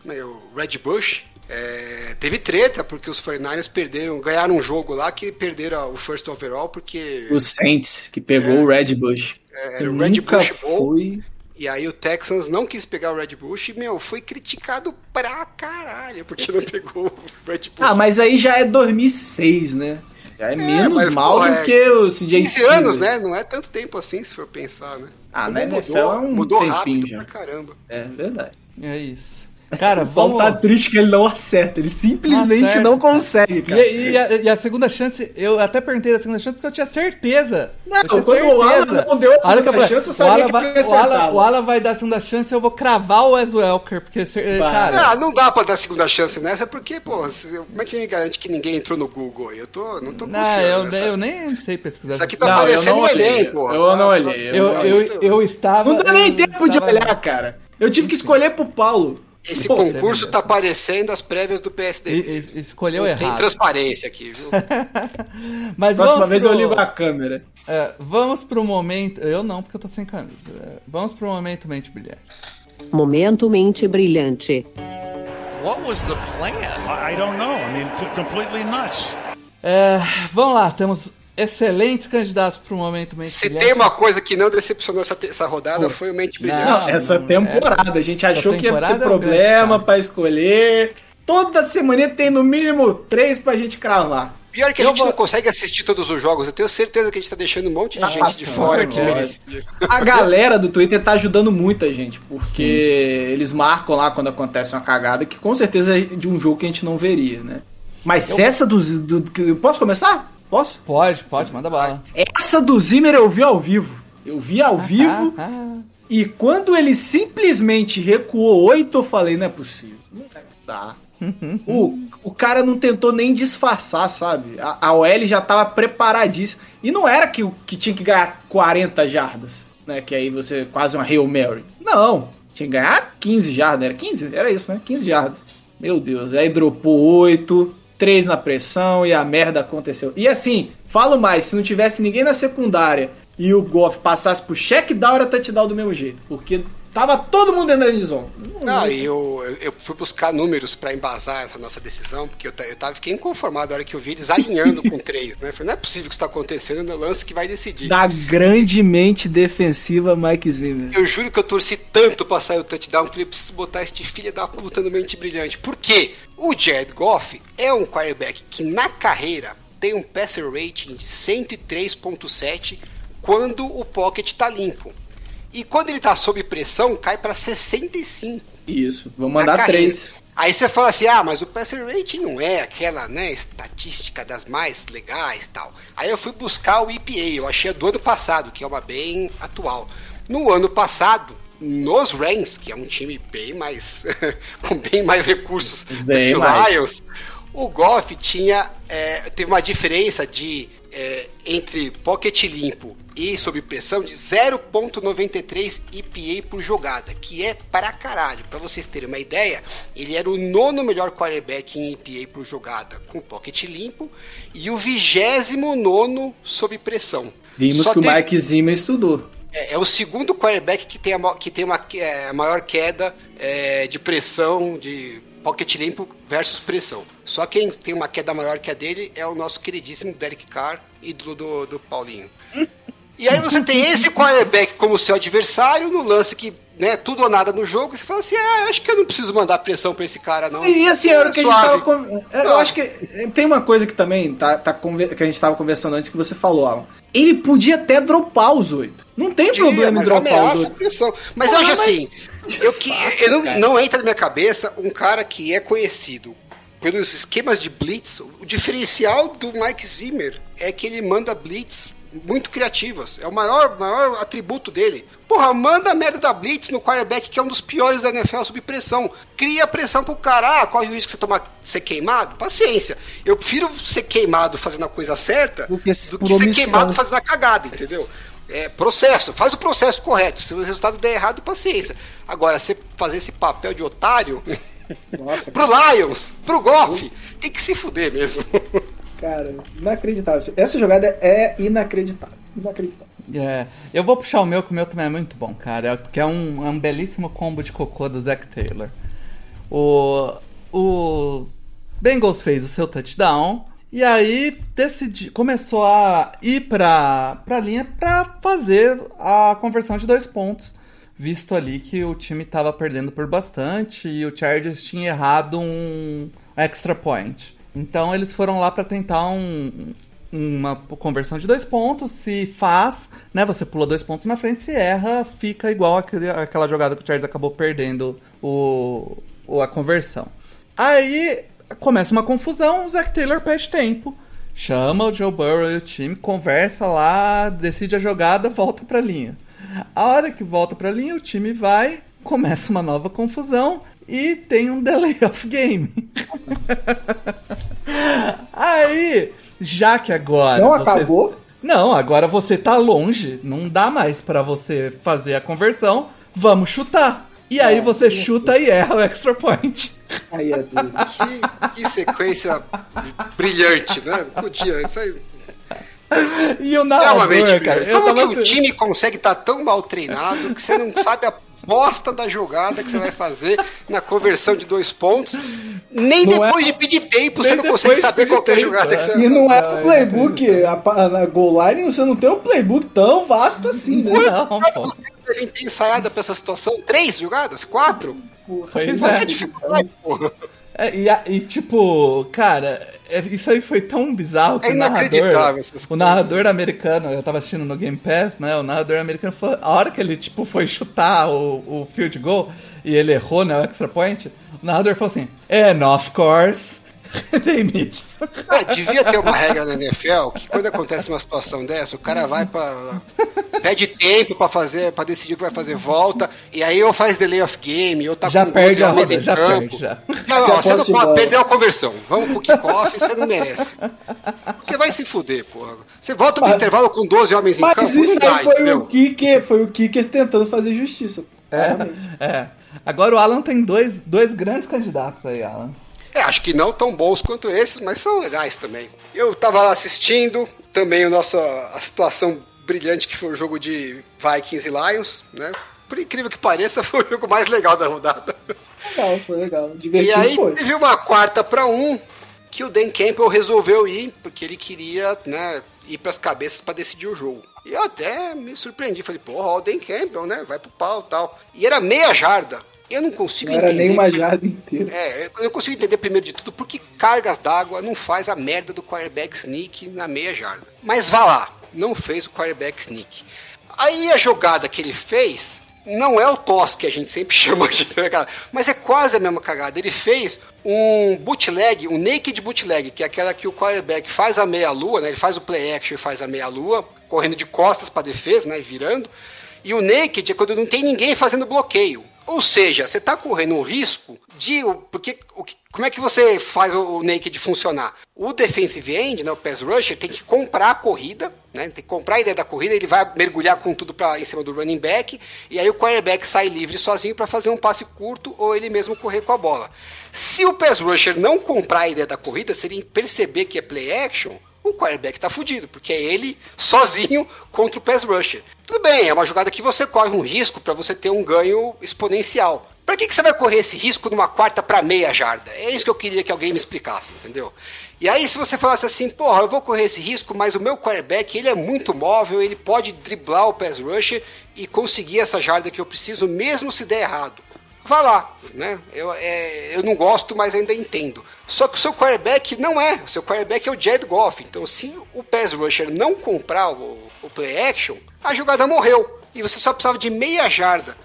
meu, o Red Bush é, teve treta porque os 49ers perderam, ganharam um jogo lá que perderam o first overall porque O Saints, que pegou o Red Bush. É, o Red Bush foi... E aí o Texans não quis pegar o Red Bush e, meu, foi criticado pra caralho porque não pegou o Red Bush. Ah, mas aí já é 2006, né? Já é menos mas, mal do é que o CJ 15 Spiller. anos, né? Não é tanto tempo assim, se for pensar, né? Ah, Como na mudou, NFL é um mudou tempinho rápido já. pra caramba. É verdade. É isso. Cara, O Paulo vamos. tá triste que ele não acerta. Ele simplesmente acerta. não consegue, E, cara. e a, e a segunda chance, eu até perguntei da segunda chance porque eu tinha certeza. Não, eu tinha quando o Alan não deu a segunda eu falei, chance, eu o sabia Alan que vai- o Alan, acertar. o Alan vai dar a segunda chance eu vou cravar o Wes Welker, porque, cara... Ah, não dá pra dar segunda chance nessa, porque, pô, como é que me garante que ninguém entrou no Google aí? Eu tô, não tô Não, eu, nessa- eu nem sei pesquisar. Isso aqui tá Não, eu aparecendo não no Enem, olhei. pô. Eu Tá- não tá- olhei. eu, tá eu, muito- eu estava... Não dá nem eu tempo de olhar, cara. Eu tive que escolher pro Paulo. Esse Pô, concurso tá parecendo as prévias do PSD. Escolheu Não tem errado. transparência aqui, viu? Mas Próxima vamos vez pro... eu ligo a câmera. É, vamos pro momento... Eu não, porque eu tô sem camisa. É, vamos pro momento mente brilhante. Momento mente brilhante. What was the plan? I don't know. I mean, completely nuts. É, vamos lá, temos excelentes candidatos pro momento mente Se brilhante. tem uma coisa que não decepcionou essa, essa rodada, foi o Mente Brilhante. Não, Essa não, temporada, a gente achou que ia ter é problema destaque. pra escolher. Toda semana tem no mínimo três pra gente cravar. Pior que a Eu gente vou- não consegue assistir todos os jogos. Eu tenho certeza que a gente tá deixando um monte de gente Nossa, de fora. certeza. A galera do Twitter tá ajudando muita gente, porque eles marcam lá quando acontece uma cagada, que com certeza é de um jogo que a gente não veria, né? Mas se essa do, do, do- Posso começar? Posso? Pode, pode, manda bala. Essa do Zimmer eu vi ao vivo. Eu vi ao vivo Ah, ah. e quando ele simplesmente recuou oito, eu falei, não é possível. Não dá. o, o cara não tentou nem disfarçar, sabe? A, a OL já tava preparadíssima. E não era que, que tinha que ganhar 40 jardas, né? Que aí você quase uma Hail Mary. Não, tinha que ganhar 15 jardas. Era 15? Era isso, né? 15 jardas. Meu Deus, aí dropou 8, 3 na pressão e a merda aconteceu. E assim, falo mais, se não tivesse ninguém na secundária e o Goff passasse pro check down, era touchdown do mesmo jeito. Porque Tava todo mundo dentro da endzone. Não, e eu, eu- fui buscar números pra embasar essa nossa decisão, porque eu, eu tava, fiquei inconformado na hora que eu vi eles alinhando com três, né? Falei, não é possível que isso tá acontecendo no lance que vai decidir. Da grandemente defensiva Mike Zimmer. Eu juro que eu torci tanto pra sair o touchdown, falei, eu preciso botar este filho da puta no mente brilhante. Por quê? O Jared Goff é um quarterback que na carreira tem um passer rating de 103.7 quando o pocket tá limpo. E quando ele tá sob pressão, cai pra 65. Isso, vamos na mandar três. Aí você fala assim, ah, mas o passer rating não é aquela, né, estatística das mais legais tal. Aí eu fui buscar o EPA, eu achei a do ano passado, que é uma bem atual. No ano passado, nos Rams, que é um time bem mais, com bem mais recursos do Bem que o. Lions, o Goff tinha, é, teve uma diferença de é, entre pocket limpo e sob pressão de 0.93 EPA por jogada, que é para caralho. Para vocês terem uma ideia, ele era o nono melhor quarterback em EPA por jogada com pocket limpo e o vigésimo nono sob pressão. Vimos Só que o teve- Mike Zimmer estudou. é, é o segundo quarterback que tem a, que tem uma é, maior queda é, de pressão, de pocket limpo versus pressão. Só quem tem uma queda maior que a dele é o nosso queridíssimo Derek Carr e do, do, do Paulinho. E aí você tem esse quarterback como seu adversário no lance que, né, tudo ou nada no jogo, você fala assim, ah, acho que eu não preciso mandar pressão pra esse cara, não. E assim, era o que a gente tava. con- Eu Não. acho que tem uma coisa que também tá, tá que a gente tava conversando antes que você falou, Alan. Ele podia até dropar os oito. Não tem Podia, problema em dropar os oito. pressão. Mas Porra, eu acho mas assim, eu que, eu não, não entra na minha cabeça um cara que é conhecido pelos esquemas de blitz. O diferencial do Mike Zimmer é que ele manda blitz muito criativas. É o maior, maior atributo dele. Porra, manda a merda da blitz no quarterback que é um dos piores da NFL sob pressão. Cria pressão pro cara. Ah, corre o risco de você tomar, ser queimado? Paciência. Eu prefiro ser queimado fazendo a coisa certa Do que do que ser queimado fazendo a cagada, entendeu? É processo, faz o processo correto. Se o resultado der errado, paciência. Agora, você fazer esse papel de otário Nossa, pro Lions, pro Golf, tem que se fuder mesmo. cara, inacreditável. Essa jogada é inacreditável. Inacreditável. É, eu vou puxar o meu, que o meu também é muito bom, cara. Que é um, é um belíssimo combo de cocô do Zac Taylor. O, o Bengals fez o seu touchdown e aí decidi, começou a ir pra, pra linha pra fazer a conversão de dois pontos. Visto ali que o time tava perdendo por bastante e o Chargers tinha errado um extra point. Então eles foram lá pra tentar um, uma conversão de dois pontos. Se faz, né? Você pula dois pontos na frente. Se erra, fica igual aquele, aquela jogada que o Chargers acabou perdendo o, o- a conversão. Aí começa uma confusão. O Zach Taylor perde tempo. Chama o Joe Burrow e o time, conversa lá, decide a jogada, volta pra linha. A hora que volta pra linha, o time vai, começa uma nova confusão e tem um delay of game. Aí, já que agora. Não você- acabou? Não, agora você tá longe, não dá mais pra você fazer a conversão, vamos chutar. E aí você chuta e erra o extra point. Aí é. Que, que sequência brilhante, né? Podia, isso aí. E o Realmente, narrador, cara, eu como tava que o time consegue estar tão mal treinado que você não sabe a bosta da jogada que você vai fazer na conversão de dois pontos? Nem Não depois é- de pedir tempo Nem você não consegue saber qual que é a jogada é. que você E vai não fazer. é o playbook, a, na goal line você não tem um playbook tão vasto assim, né? Não, pô. A gente tem ensaiada pra essa situação? Três jogadas? Quatro? Pois Qual que é a é. dificuldade, porra? É, e, e, tipo, cara, é- isso aí foi tão bizarro que É o narrador. O narrador americano, eu tava assistindo no Game Pass, né? O narrador americano falou, a hora que ele, tipo, foi chutar o, o field goal e ele errou, né? O extra point, o narrador falou assim: And of course, they miss. Ah, devia ter uma regra na NFL que quando acontece uma situação dessa, o cara vai pra. pede tempo pra fazer, para decidir o que vai fazer, volta, e aí ou faz delay of game, ou tá Já com perde 12 a homens roda, em já campo. perde, já. Não, não, Já você não pode perder a conversão. Vamos pro kickoff, você não merece. Porque vai se fuder, porra. Você volta do Mas- intervalo com 12 homens em Mas campo, isso não dá, aí foi entendeu? o kicker, foi o kicker tentando fazer justiça. Claramente. É. Agora o Alan tem dois, dois grandes candidatos aí, Alan. É, acho que não tão bons quanto esses, mas são legais também. Eu tava lá assistindo também o nosso, a situação brilhante que foi o jogo de Vikings e Lions, né? por incrível que pareça, foi o jogo mais legal da rodada. Legal, foi legal. E Divertido aí foi. teve uma quarta para um que o Dan Campbell resolveu ir, porque ele queria né, ir para as cabeças para decidir o jogo. E eu até me surpreendi, falei, porra, o Dan Campbell, né? Vai pro pau e tal. E era meia jarda. Eu não consigo Não era entender. nem uma jarda inteira. É, eu não consigo entender primeiro de tudo por que cargas d'água não faz a merda do quarterback sneak na meia jarda. Mas vá lá, não fez o quarterback sneak. Aí a jogada que ele fez não é o toss que a gente sempre chama de jogada, mas é quase a mesma cagada. Ele fez um bootleg, um naked bootleg, que é aquela que o quarterback faz a meia lua, né? Ele faz o play action e faz a meia lua, correndo de costas para defesa, né, virando. E o naked é quando não tem ninguém fazendo bloqueio. Ou seja, você está correndo um risco de. Porque como é que você faz o, o naked funcionar? O defensive end, né, o pass rusher, tem que comprar a corrida, né, tem que comprar a ideia da corrida, ele vai mergulhar com tudo pra, em cima do running back, e aí o quarterback sai livre sozinho para fazer um passe curto ou ele mesmo correr com a bola. Se o pass rusher não comprar a ideia da corrida, se ele perceber que é play action, o quarterback tá fudido, porque é ele sozinho contra o pass rusher. Tudo bem, é uma jogada que você corre um risco para você ter um ganho exponencial. Pra que, que você vai correr esse risco numa quarta para meia jarda? É isso que eu queria que alguém me explicasse, entendeu? E aí, se você falasse assim, porra, eu vou correr esse risco, mas o meu quarterback, ele é muito móvel, ele pode driblar o pass rusher e conseguir essa jarda que eu preciso, mesmo se der errado vá lá, né? Eu, é, eu não gosto, mas ainda entendo. Só que o seu quarterback não é. O seu quarterback é o Jared Goff. Então, se o pass rusher não comprar o, o play action, a jogada morreu. E você só precisava de meia jarda.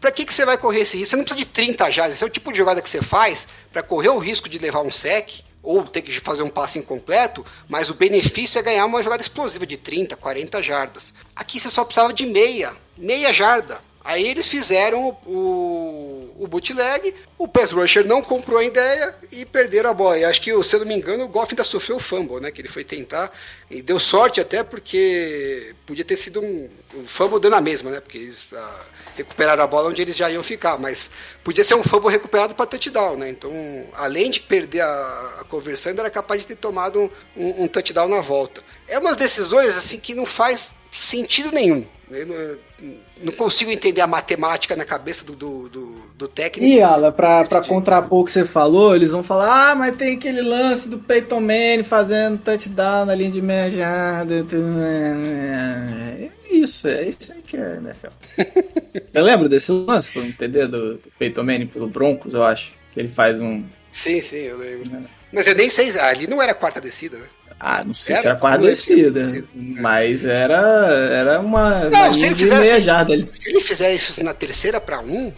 Pra que, que você vai correr esse risco? Você não precisa de 30 jardas. Esse é o tipo de jogada que você faz para correr o risco de levar um sec ou ter que fazer um passe incompleto, mas o benefício é ganhar uma jogada explosiva de 30, 40 jardas. Aqui você só precisava de meia, meia jarda. Aí eles fizeram o, o bootleg, o pass rusher não comprou a ideia e perderam a bola. E acho que, se eu não me engano, o Goff ainda sofreu o fumble, né? Que ele foi tentar e deu sorte até porque podia ter sido um, um fumble dando a mesma, né? Porque eles ah, recuperaram a bola onde eles já iam ficar, mas podia ser um fumble recuperado para touchdown, né? Então, além de perder a, a conversão, ainda era capaz de ter tomado um, um, um touchdown na volta. É umas decisões assim que não faz sentido nenhum. Eu não, consigo entender a matemática na cabeça do, do, do, do técnico. E, Ala, pra, pra contrapor o que você falou, eles vão falar, ah, mas tem aquele lance do Peyton Manning fazendo touchdown na linha de meia jarda. É isso, é isso aí que é NFL. Você lembra desse lance? Foi um TD do, do Peyton Manning pelo Broncos, eu acho. Que ele faz um... Sim, sim, eu lembro. Mas eu nem sei, ali não era quarta descida, né? Ah, não sei Era? se era quarta Não lembro se era descida, descida. mas era, era uma, Não, uma se linha ele de fizesse- meia jarda ali. Se ele fizer isso na terceira para um,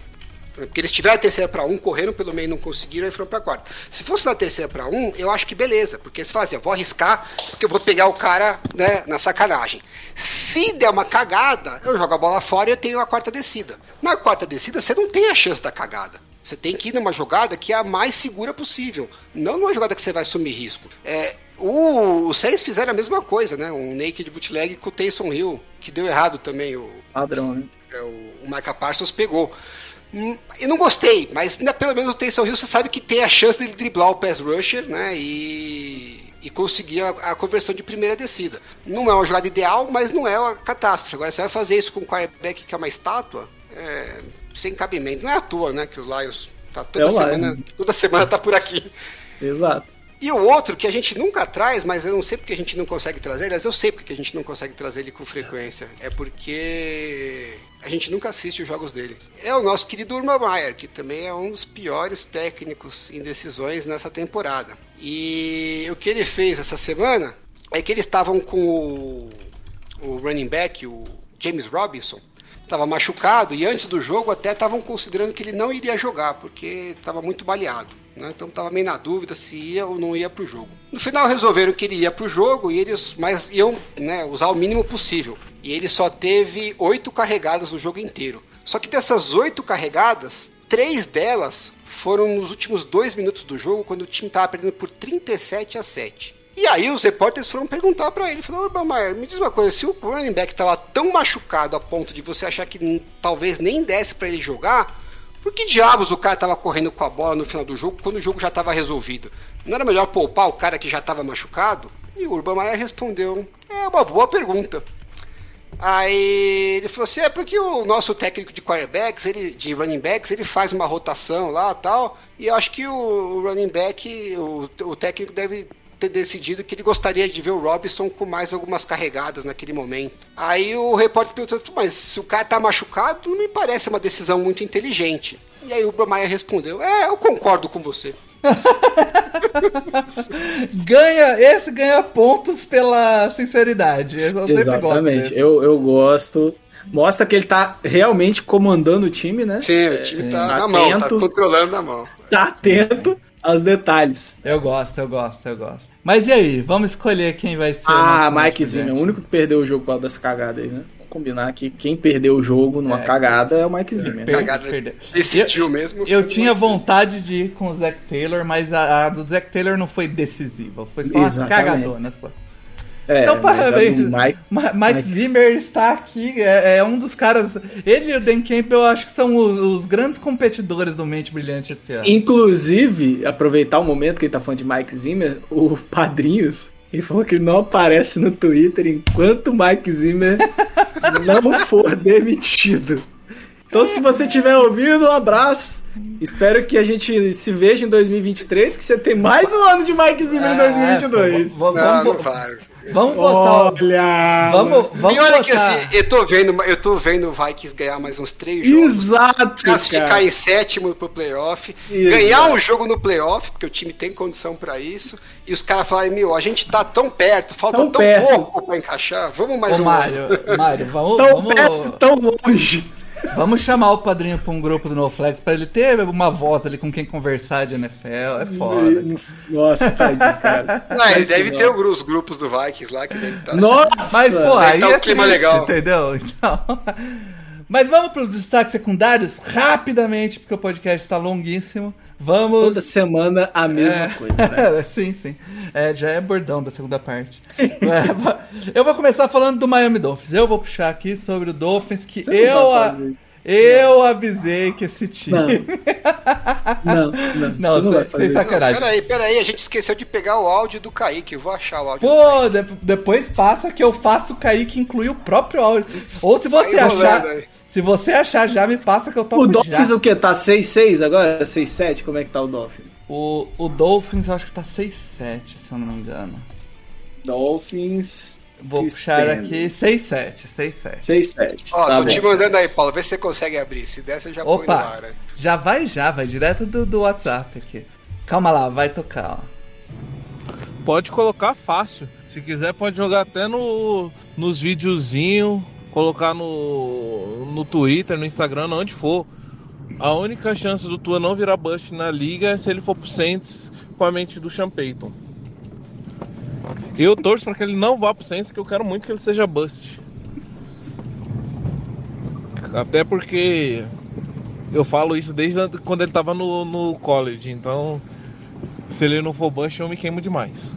porque eles tiveram a terceira para um, correram pelo meio, não conseguiram e foram para quarta. Se fosse na terceira para um, eu acho que beleza, porque você fala assim, eu vou arriscar, porque eu vou pegar o cara né, na sacanagem. Se der uma cagada, eu jogo a bola fora e eu tenho a quarta descida. Na quarta descida, você não tem a chance da cagada. Você tem que ir numa jogada que é a mais segura possível. Não numa jogada que você vai assumir risco. É, o, os seis fizeram a mesma coisa, né? Um naked bootleg com o Taysom Hill, que deu errado também. O, Padrão, né? é, o, o Micah Parsons pegou. Hum, Eu não gostei, mas ainda pelo menos o Taysom Hill você sabe que tem a chance dele driblar o pass rusher, né? E, e conseguir a, a conversão de primeira descida. Não é uma jogada ideal, mas não é uma catástrofe. Agora você vai fazer isso com um quarterback que é uma estátua, é, sem cabimento. Não é à toa, né? Que o Lions tá toda É semana, Lions. toda semana tá por aqui. Exato. E o outro que a gente nunca traz, mas eu não sei porque a gente não consegue trazer, aliás, eu sei porque a gente não consegue trazer ele com frequência. É porque a gente nunca assiste os jogos dele. É o nosso querido Meyer, que também é um dos piores técnicos em decisões nessa temporada. E o que ele fez essa semana é que eles estavam com o, o running back, o James Robinson, estava machucado e antes do jogo até estavam considerando que ele não iria jogar porque estava muito baleado. Né? Então estava meio na dúvida se ia ou não ia para o jogo. No final resolveram que ele ia para o jogo e eles mas iam né, usar o mínimo possível. E ele só teve oito carregadas no jogo inteiro. Só que dessas oito carregadas, três delas foram nos últimos dois minutos do jogo quando o time estava perdendo por 37 a 7. E aí os repórteres foram perguntar pra ele, falou, Meyer, me diz uma coisa, se o running back tava tão machucado a ponto de você achar que talvez nem desse pra ele jogar, por que diabos o cara tava correndo com a bola no final do jogo quando o jogo já tava resolvido? Não era melhor poupar o cara que já tava machucado? E o Urban Meyer respondeu, é uma boa pergunta. Aí ele falou assim: é porque o nosso técnico de quarterbacks, ele, de running backs, ele faz uma rotação lá tal. E eu acho que o running back, o, o técnico deve ter decidido que ele gostaria de ver o Robinson com mais algumas carregadas naquele momento. Aí o repórter perguntou, mas se o cara tá machucado, não me parece uma decisão muito inteligente. E aí o Bromaia respondeu, é, eu concordo com você. ganha, esse ganha pontos pela sinceridade. Eu Exatamente. Eu, eu gosto. Mostra que ele tá realmente comandando o time, né? Sim, o time tá Atento. na mão, tá controlando na mão. Tá atento aos detalhes. Eu gosto, eu gosto, eu gosto. Mas e aí, vamos escolher quem vai ser o Ah, nosso Mike estudante. Zimmer, o único que perdeu o jogo por causa dessa cagada aí, né? Vamos combinar que quem perdeu o jogo numa cagada é o Mike Zimmer. né? Per- Cagada perdeu. decidiu mesmo. Eu tinha uma- vontade de ir com o Zac Taylor, mas a, a do Zac Taylor não foi decisiva. Foi só uma Exatamente. cagadona só. É, então, parabéns. Mike- Ma- Mike, Zimmer está aqui, é, é um dos caras. Ele e o Dan Campbell, eu acho que são os, os grandes competidores do Mente Brilhante esse ano. Inclusive, aproveitar o momento que ele tá falando de Mike Zimmer, o Padrinhos, ele falou que ele não aparece no Twitter enquanto o Mike Zimmer não for demitido. Então, se você estiver ouvindo, um abraço. Espero que a gente se veja em 2023, porque você tem mais um ano de Mike Zimmer em 2022. É, pô, v- Não, vamos, não vai. Vamos botar. o- Olha! Vamos, vamos e olha botar. que assim, eu tô vendo, eu tô vendo o Vikings ganhar mais uns três jogos. Exato, classificar cara. em sétimo pro playoff, Exato. ganhar um jogo no playoff, porque o time tem condição pra isso, e os caras falarem, meu, a gente tá tão perto, falta Tão tão, perto. pouco pra encaixar, vamos mais Ô, um Mário, Mário, vamos, Tão vamos, perto, tão longe. Vamos chamar o padrinho pra um grupo do NoFlex pra ele ter uma voz ali com quem conversar de NFL. É foda. Nossa, tadinho, cara. Não, ele Mas deve não. ter os grupos do Vikings lá que deve estar. Nossa! Mas, pô, aí tá um é clima triste, legal. entendeu? Então... Mas vamos pros destaques secundários rapidamente, porque o podcast está longuíssimo. Vamos. Toda semana a mesma É, coisa, né? sim, sim. É, já é bordão da segunda parte. É, eu vou começar falando do Miami Dolphins. Eu vou puxar aqui sobre o Dolphins que Você eu, a- eu avisei que esse time. Não, não, Não, não sem- sacanagem. Peraí, peraí, a gente esqueceu de pegar o áudio do Kaique, eu vou achar o áudio. do Pô, de- depois passa que eu faço cair que inclui o próprio áudio. Ou se você enrolando achar. aí. Se você achar já, me passa que eu toco O Dolphins já. o que? Tá 6-6 agora? 6-7? Como é que tá o Dolphins? O, o Dolphins eu acho que tá 6-7, se eu não me engano. Dolphins. Vou puxar aqui 6-7, 6-7. 6-7. Ó, tá tô bom. te mandando aí, Paulo, vê se você consegue abrir. Se der, você já põe no Opa, ar. né? já vai já, vai direto do, do WhatsApp aqui. Calma lá, vai tocar, ó. Pode colocar fácil. Se quiser, pode jogar até no, nos videozinhos, colocar no, no Twitter, no Instagram, onde for. A única chance do Tua não virar bust na liga é se ele for pro Saints com a mente do Sean Payton. Eu torço para que ele não vá pro Saints, porque eu quero muito que ele seja bust. Até porque eu falo isso desde an- quando ele tava no, no college, então se ele não for bust, eu me queimo demais.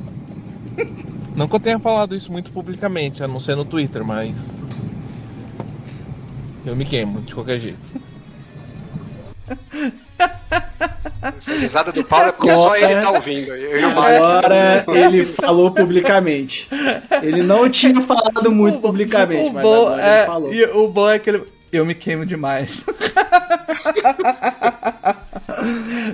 Não que eu tenha falado isso muito publicamente, a não ser no Twitter, mas. Eu me queimo, de qualquer jeito. Essa risada do Paulo é porque só ele tá ouvindo. Agora ele falou publicamente. Ele não tinha falado muito publicamente, o mas bom agora é, ele falou. e o bom é que ele, eu me queimo demais.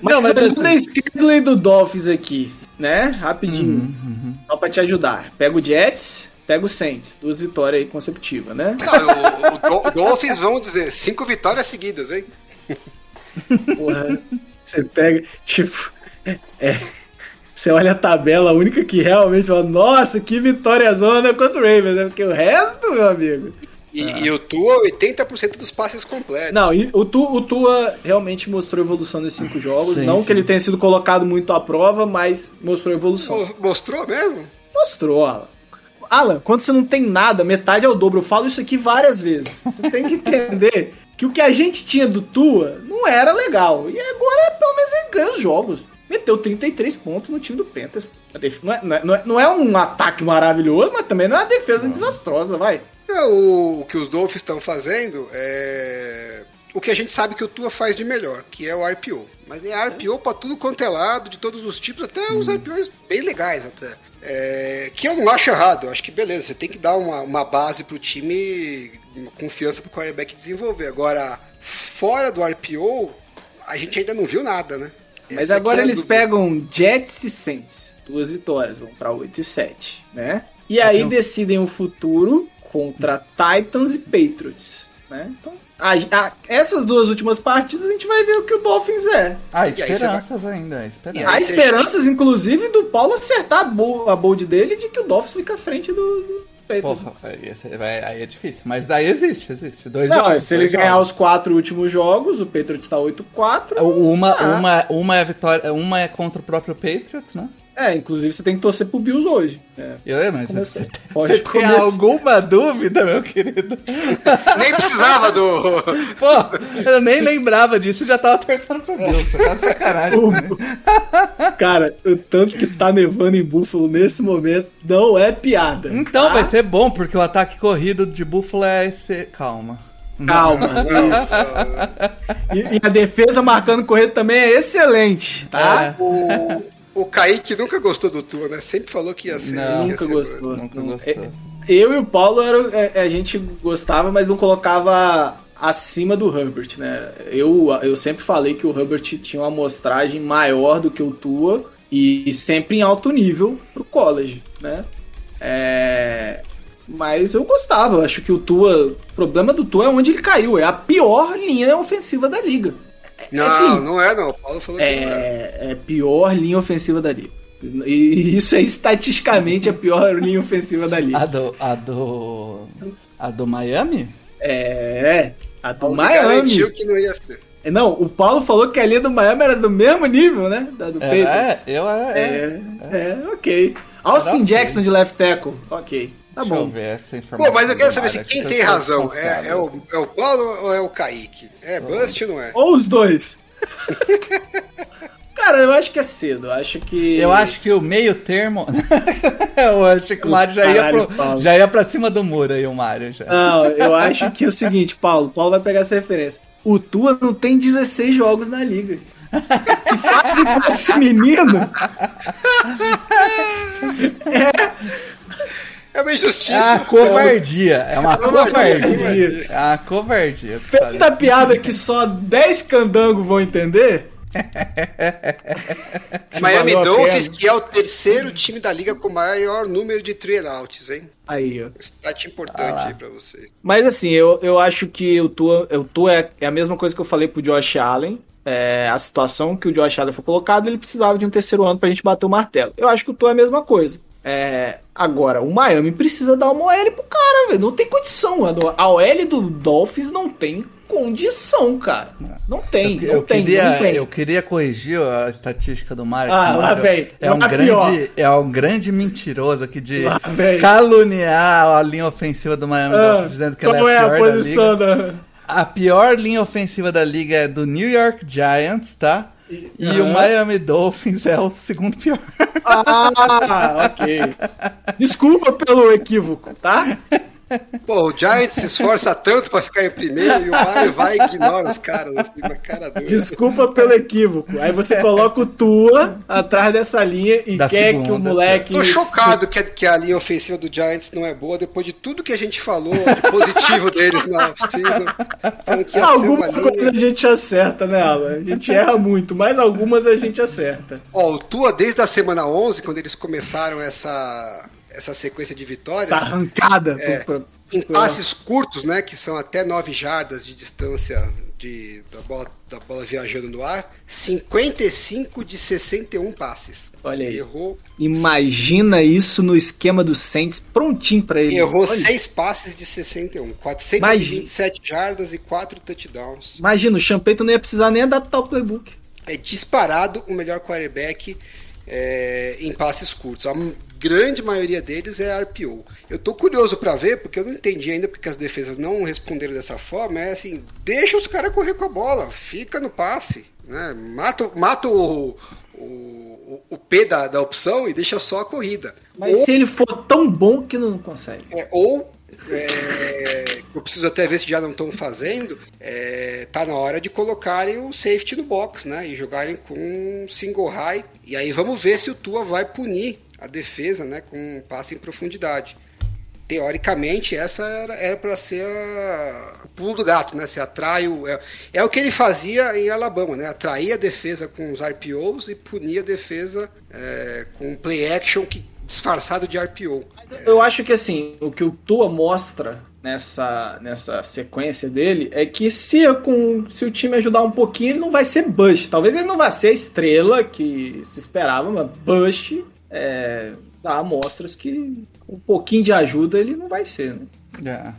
Mas, Não, mas olhando assim- schedule do Dolphins aqui, né? Rapidinho. Uhum, Só pra te ajudar. Pega o Jets, pega o Saints. Duas vitórias aí consecutivas, né? Não, o, o Do- o Dolphins, vamos dizer, cinco vitórias seguidas, hein? Porra, você pega, tipo, é, você olha a tabela, a única que realmente fala, nossa, que vitória zona contra o Ravens, né? Porque o resto, meu amigo. E, e o Tua, 80% dos passes completos. Não, e o, tu, o Tua realmente mostrou evolução nesses cinco jogos. Sim, não sim. que ele tenha sido colocado muito à prova, mas mostrou evolução. Mo- Mostrou mesmo? Mostrou, Alan. Quando você não tem nada, metade é o dobro. Eu falo isso aqui várias vezes. Você tem que entender que o que a gente tinha do Tua não era legal. E agora, pelo menos, ele ganha os jogos. Meteu 33 pontos no time do Panthers. Não é, não, é, não é- não é um ataque maravilhoso, mas também não é uma defesa desastrosa, vai. É, o, o que os Dolphins estão fazendo é. o que a gente sabe que o Tua faz de melhor, que é o RPO. Mas é RPO pra tudo quanto é lado, de todos os tipos, até uns RPOs bem legais até. É, que eu não acho errado, eu acho que beleza, você tem que dar uma, uma base pro time, uma confiança pro quarterback desenvolver. Agora, fora do RPO, a gente ainda não viu nada, né? Mas Essa agora é eles dúvida. pegam Jets e Saints. Duas vitórias, vão pra 8 e 7, né? E aí decidem o futuro contra Titans e Patriots, né? Então, a- a- essas duas últimas partidas a gente vai ver o que o Dolphins é. Ah, esperanças ainda, esperanças. Há esperanças, inclusive, do Paulo acertar a, bo a bold dele de que o Dolphins fica à frente do, do Patriots. Porra, aí, aí é difícil. Mas daí existe, existe. Dois Não, jogos, se ele dois ganhar jogos. os quatro últimos jogos, o Patriots tá 8-4. Uma, Ah. uma, uma é vitória, uma é contra o próprio Patriots, né? É, inclusive você tem que torcer pro Bills hoje. É. Eu, mas Começa- você, pode você tem começar. alguma dúvida, meu querido? Nem precisava do. Pô, eu nem lembrava disso, já tava torcendo pro Bills. Tá de sacanagem. Cara, o tanto que tá nevando em Buffalo nesse momento não é piada. Então tá? vai ser bom, porque o ataque corrido de Buffalo é esse. Calma. Calma, isso. E, e a defesa marcando corrida também é excelente, tá? É. O, o Kaique nunca gostou do Tua, né? Sempre falou que ia ser. Não, ia Nunca ser- gostou. Nunca Não. gostou. É, Eu e o Paulo era, é, a gente gostava, mas não colocava acima do Herbert, né? Eu, eu sempre falei que o Herbert tinha uma amostragem maior do que o Tua e sempre em alto nível pro college, né? É, Mas eu gostava, eu acho que o Tua. O problema do Tua é onde ele caiu, é a pior linha ofensiva da liga. Não, Assim, não é, não. O Paulo falou que não é. É, é a pior linha ofensiva da liga. E isso é estatisticamente a pior linha ofensiva da liga. A do. A do. A do Miami? É, a do Paulo Miami. garantiu que não ia ser. Não, o Paulo falou que a linha do Miami era do mesmo nível, né? Da do É, Patriots. eu é. É, é, ok. Austin. Jackson de left tackle, ok. Tá Deixa eu bom. ver essa informação. Pô, mas eu quero saber se quem tem razão. É, é, o, é o Paulo ou é o Kaique? É Bust ou não é? Ou os dois. Cara, eu acho que é cedo. Eu acho que. Eu acho que o meio termo. eu acho que o Mário já ia, pro, Paulo. já ia pra cima do muro aí, o Mário já. Não, eu acho que é o seguinte, Paulo. Paulo vai pegar essa referência. O Tua não tem 16 jogos na liga. Que fase pra esse menino? É uma injustiça. É uma covardia. É uma Covardia. É uma covardia. Feita piada que só 10 candangos vão entender. Miami a Dolphins, que é o terceiro time da liga com maior número de three outs, hein? Aí, ó. Stat importante Ah aí pra você. Mas assim, eu, eu acho que o Tua, o Tua é, é a mesma coisa que eu falei pro Josh Allen. É, a situação que o Josh Allen foi colocado, ele precisava de um terceiro ano pra gente bater o martelo. Eu acho que o Tua é a mesma coisa. É, agora, o Miami precisa dar uma OL pro cara, velho. Não tem condição. A, do- a OL do Dolphins não tem condição, cara. Não tem, Eu, não eu tem, queria, não tem. eu queria corrigir a estatística do Mário. Ah, lá vem. É um, pior. grande, é um grande mentiroso aqui de Lá caluniar a linha ofensiva do Miami Ah, Dolphins, dizendo que ela é é a a pior da posição liga. da. A pior linha ofensiva da liga é do New York Giants, tá? E o Aham. Miami Dolphins é o segundo pior. Ah, ok. Desculpa pelo equívoco, tá? Pô, o Giants se esforça tanto pra ficar em primeiro e o Mario vai e ignora os caras assim cara dura. Desculpa pelo equívoco. Aí você coloca o Tua atrás dessa linha e Da quer que o segunda. moleque. Tô chocado que a, que a linha ofensiva do Giants não é boa depois de tudo que a gente falou de positivo deles na off-season. Ser Alguma uma coisa linha. a gente acerta, né, Alan? A gente erra muito, mas algumas a gente acerta. Ó, o Tua, desde a semana 11, quando eles começaram essa, essa sequência de vitórias, Essa arrancada. É. em passes curtos, né, que são até 9 jardas de distância de, da, bola, da bola viajando no ar, 55 de 61 passes. Olha aí. Errou, Imagina isso no esquema do Saints prontinho pra ele. errou Olha, 6 passes de 61, 427 jardas e 4 touchdowns. Imagina, o Champeito não ia precisar nem adaptar o playbook. É disparado o melhor quarterback é, em passes curtos. A grande maioria deles é RPO. Eu tô curioso pra ver, porque eu não entendi ainda porque as defesas não responderam dessa forma. É assim, deixa os caras correr com a bola, fica no passe, né? Mata, mata o, o, o- o P da, da opção e deixa só a corrida. Mas ou, se ele for tão bom que não consegue. é, ou é, eu preciso até ver se já não estão fazendo, é, tá na hora de colocarem o safety no box, né? E jogarem com single high. E aí vamos ver se o Tua vai punir a defesa, né? Com um passe em profundidade. Teoricamente, essa era para ser a, o pulo do gato, né? Se atrai o, é, é, o que ele fazia em Alabama, né? Atrair a defesa com os RPOs e punir a defesa é, com play action que disfarçado de RPO. Eu acho que assim, o que o Tua mostra nessa, nessa sequência dele é que se, com, se o time ajudar um pouquinho, ele não vai ser Bush. Talvez ele não vá ser a estrela que se esperava, mas Bush é, dá amostras que um pouquinho de ajuda ele não vai ser, né? É.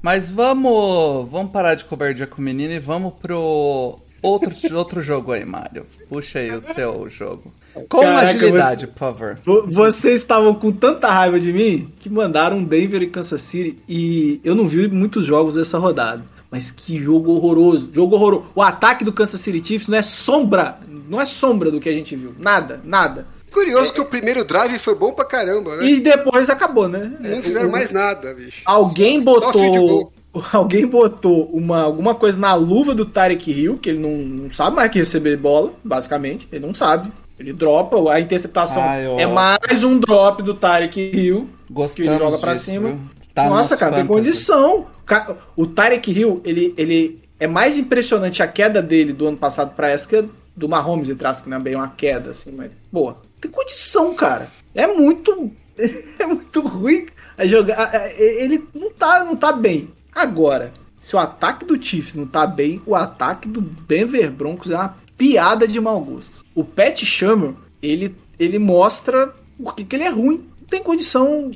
Mas vamos, vamos parar de covardia com o menino e vamos pro outro, outro jogo aí, Mário. Puxa aí o seu jogo. Com Caraca, agilidade, você- por favor. Vo- Vocês estavam com tanta raiva de mim que mandaram Denver e Kansas City e eu não vi muitos jogos dessa rodada. Mas que jogo horroroso, jogo horroroso. O ataque do Kansas City Chiefs não é sombra, não é sombra do que a gente viu. Nada, nada. Curioso que o primeiro drive foi bom pra caramba, né? E depois acabou, né? Não fizeram mais nada, bicho. Alguém botou. Alguém botou uma, alguma coisa na luva do Tarek Hill, que ele não, não sabe mais que receber bola, basicamente. Ele não sabe. Ele dropa, a interceptação Ah, eu- é mais um drop do Tarek Hill. que Gostamos ele joga pra disso, cima. Tá Nossa, no cara, tem fantasy. condição. Ca- O Tarek Hill, ele, ele é mais impressionante a queda dele do ano passado pra essa que do Mahomes, entre aspas, que não é bem uma queda, assim, mas, boa. Tem condição, cara. É muito. É muito ruim a jogar. Ele não tá, não tá bem. Agora, se o ataque do Chiefs não tá bem, o ataque do Denver Broncos é uma piada de mau gosto. O Pat Shermer, ele, ele mostra por que que ele é ruim. Não tem condição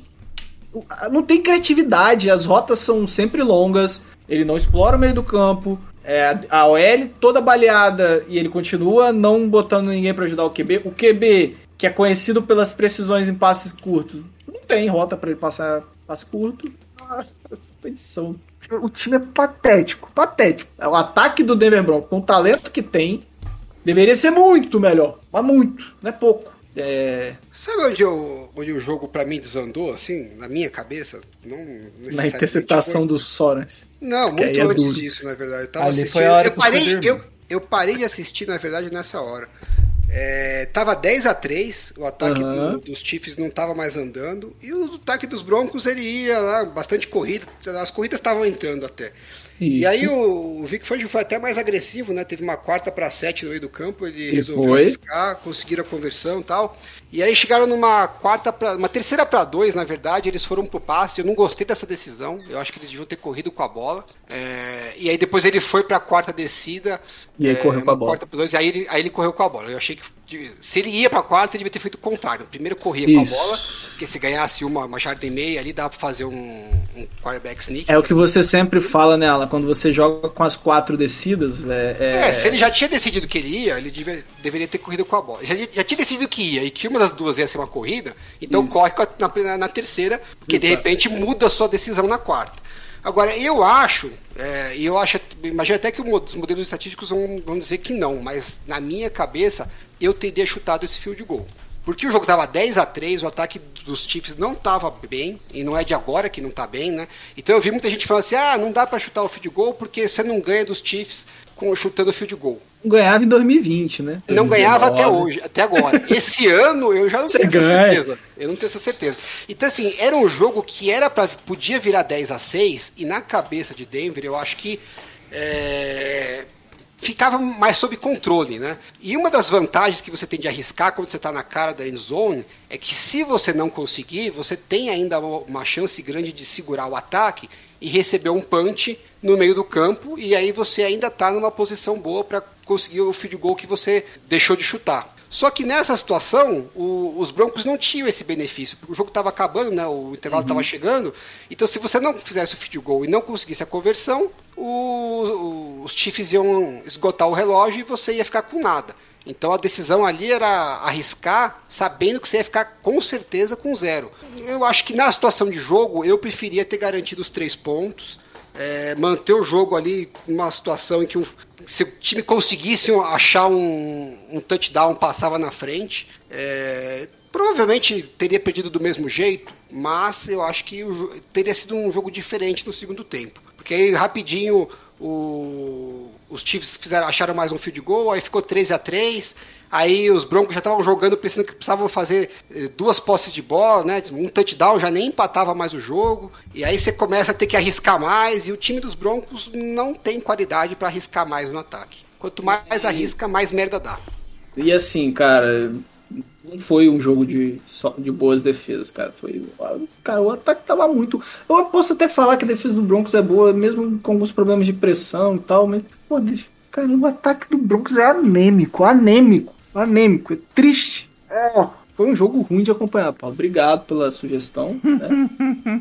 não tem criatividade, as rotas são sempre longas, ele não explora o meio do campo, é, a OL toda baleada e ele continua não botando ninguém pra ajudar o QB. O QB, que é conhecido pelas precisões em passes curtos, não tem rota pra ele passar passe curto. Nossa, expedição. O time é patético, patético. O ataque do Denver Broncos, com o talento que tem, deveria ser muito melhor, mas muito, não é pouco. É, Sabe onde, eu, onde o jogo pra mim desandou, assim, na minha cabeça? Não na interceptação foi- do Sorens. Não, que aí muito é antes duro. disso, na verdade. Eu tava Ali assistindo. foi a hora eu, parei, eu, eu parei de assistir, na verdade, nessa hora. É, tava 10 a 3 o ataque Aham. do- dos Chiefs não tava mais andando, e o ataque dos Broncos ele ia lá, bastante corrida, as corridas estavam entrando até. E Isso. aí o, Vic Fangio foi até mais agressivo, né? Teve uma quarta para sete no meio do campo, ele E resolveu foi. arriscar, conseguiram a conversão e tal. E aí chegaram numa quarta para uma terceira para dois, na verdade, eles foram pro passe. Eu não gostei dessa decisão. Eu acho que eles deviam ter corrido com a bola. É, e aí depois ele foi para a quarta descida. E aí é, correu com a bola. Quarta pra dois, e aí ele, aí ele correu com a bola. Eu achei que de- se ele ia para a quarta, ele devia ter feito o contrário. Primeiro corria Isso. com a bola, porque se ganhasse uma, uma jarda e meia ali, dava para fazer um, um quarterback sneak. É o que você sempre fala, né, Alan? Quando você joga com as quatro descidas, é, é- É, se ele já tinha decidido que ele ia, ele devia- deveria ter corrido com a bola. Já, já tinha decidido que ia e que uma das duas ia ser uma corrida, então Isso. corre com a- na, na terceira, porque de Exato. repente muda a sua decisão na quarta. Agora, eu acho, é, e eu acho, imagino até que os modelos estatísticos vão, vão dizer que não, mas na minha cabeça, eu teria chutado esse field goal. Porque o jogo tava 10 a 3 o ataque dos Chiefs não tava bem, e não é de agora que não tá bem, né? Então eu vi muita gente falando assim: ah, não dá pra chutar o field goal porque você não ganha dos Chiefs com, chutando o field goal. ganhava em 2020, né? Não ganhava até 2019. hoje, até agora. Esse ano eu já não Você tenho essa ganha. certeza. Eu não tenho essa certeza. Então, assim, era um jogo que era para podia virar 10 a 6 e na cabeça de Denver eu acho que é, ficava mais sob controle, né? E uma das vantagens que você tem de arriscar quando você está na cara da end zone é que se você não conseguir, você tem ainda uma uma chance grande de segurar o ataque e receber um punch no meio do campo e aí você ainda está numa posição boa para conseguir o field goal que você deixou de chutar. Só que nessa situação, o- os Broncos não tinham esse benefício, o jogo estava acabando, né, o intervalo estava chegando. Então, se você não fizesse o field goal e não conseguisse a conversão, o- os Chiefs iam esgotar o relógio e você ia ficar com nada. Então, a decisão ali era arriscar, sabendo que você ia ficar com certeza com zero. Eu acho que na situação de jogo, eu preferia ter garantido os três pontos, é, manter o jogo ali numa situação em que um- se o time conseguisse achar um, um touchdown, passava na frente. É, Provavelmente teria perdido do mesmo jeito, mas eu acho que teria sido um jogo diferente no segundo tempo. Porque aí rapidinho o- os Chiefs fizeram, acharam mais um field goal, aí ficou 13 a 3 Aí os Broncos já estavam jogando pensando que precisavam fazer eh, duas posses de bola, né? Um touchdown já nem empatava mais o jogo. E aí você começa a ter que arriscar mais. E o time dos Broncos não tem qualidade para arriscar mais no ataque. Quanto mais arrisca, mais merda dá. E assim, cara, não foi um jogo de, de boas defesas, cara. Foi. Cara, o ataque tava muito. Eu posso até falar que a defesa do Broncos é boa, mesmo com alguns problemas de pressão e tal, mas, pô, cara, o ataque do Broncos é anêmico, anêmico, anêmico, é triste. É. Foi um jogo ruim de acompanhar, Paulo. Obrigado pela sugestão, né?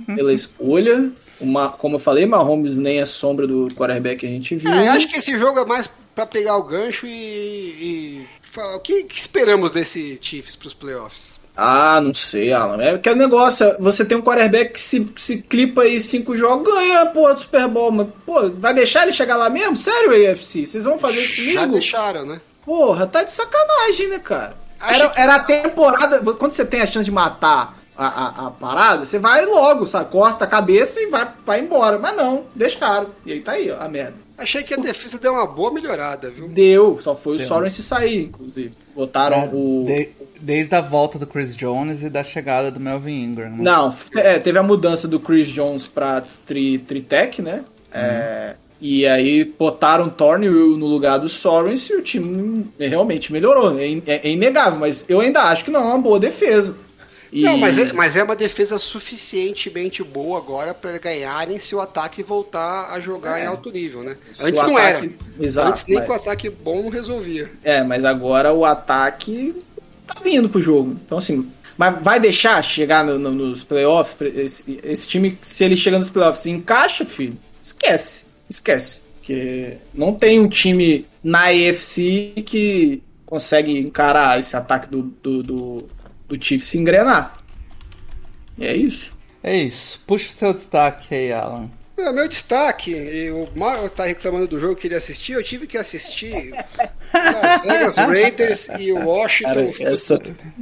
pela escolha. Uma, como eu falei, Mahomes nem é sombra do quarterback que a gente viu. É, eu acho que esse jogo é mais para pegar o gancho e. e falar, o que, que esperamos desse Chiefs pros playoffs? Ah, não sei, Alan. É aquele negócio, você tem um quarterback que se, se clipa aí cinco jogos, ganha porra do Super Bowl, mas, pô, vai deixar ele chegar lá mesmo? Sério, AFC? Vocês vão fazer isso Já comigo? deixaram, né? Porra, tá de sacanagem, né, cara? Era, que- era a temporada. Quando você tem a chance de matar a, a, a parada, você vai logo, sabe? Corta a cabeça e vai, vai embora. Mas não, deixaram. E aí tá aí, ó, a merda. Achei que a defesa deu uma boa melhorada, viu? Deu, só foi o Deu. Soren se sair, inclusive. Botaram o. De- desde a volta do Chris Jones e da chegada do Melvin Ingram. né? Não, é, teve a mudança do Chris Jones pra tri, Tritec, né? É, e aí botaram Thornhill no lugar do Sorens e o time realmente melhorou. né? É, é inegável, mas eu ainda acho que não é uma boa defesa. E- Não, mas é, mas é uma defesa suficientemente boa agora para ganharem se o ataque voltar a jogar É. em alto nível, né? Se Antes não ataque- era. Exato, Antes nem mas- com o ataque bom não resolvia. É, mas agora o ataque tá vindo pro jogo. Então, assim, mas vai deixar chegar no- no- nos playoffs? Esse, esse time, se ele chega nos playoffs e encaixa, filho, esquece. Esquece. Porque não tem um time na AFC que consegue encarar esse ataque do, do, do, do Chiefs se engrenar. E é isso. É isso. Puxa o seu destaque aí, Alan. É, meu destaque, o Mauro tá reclamando do jogo que ele assistiu, eu tive que assistir Las Vegas Raiders e o Washington.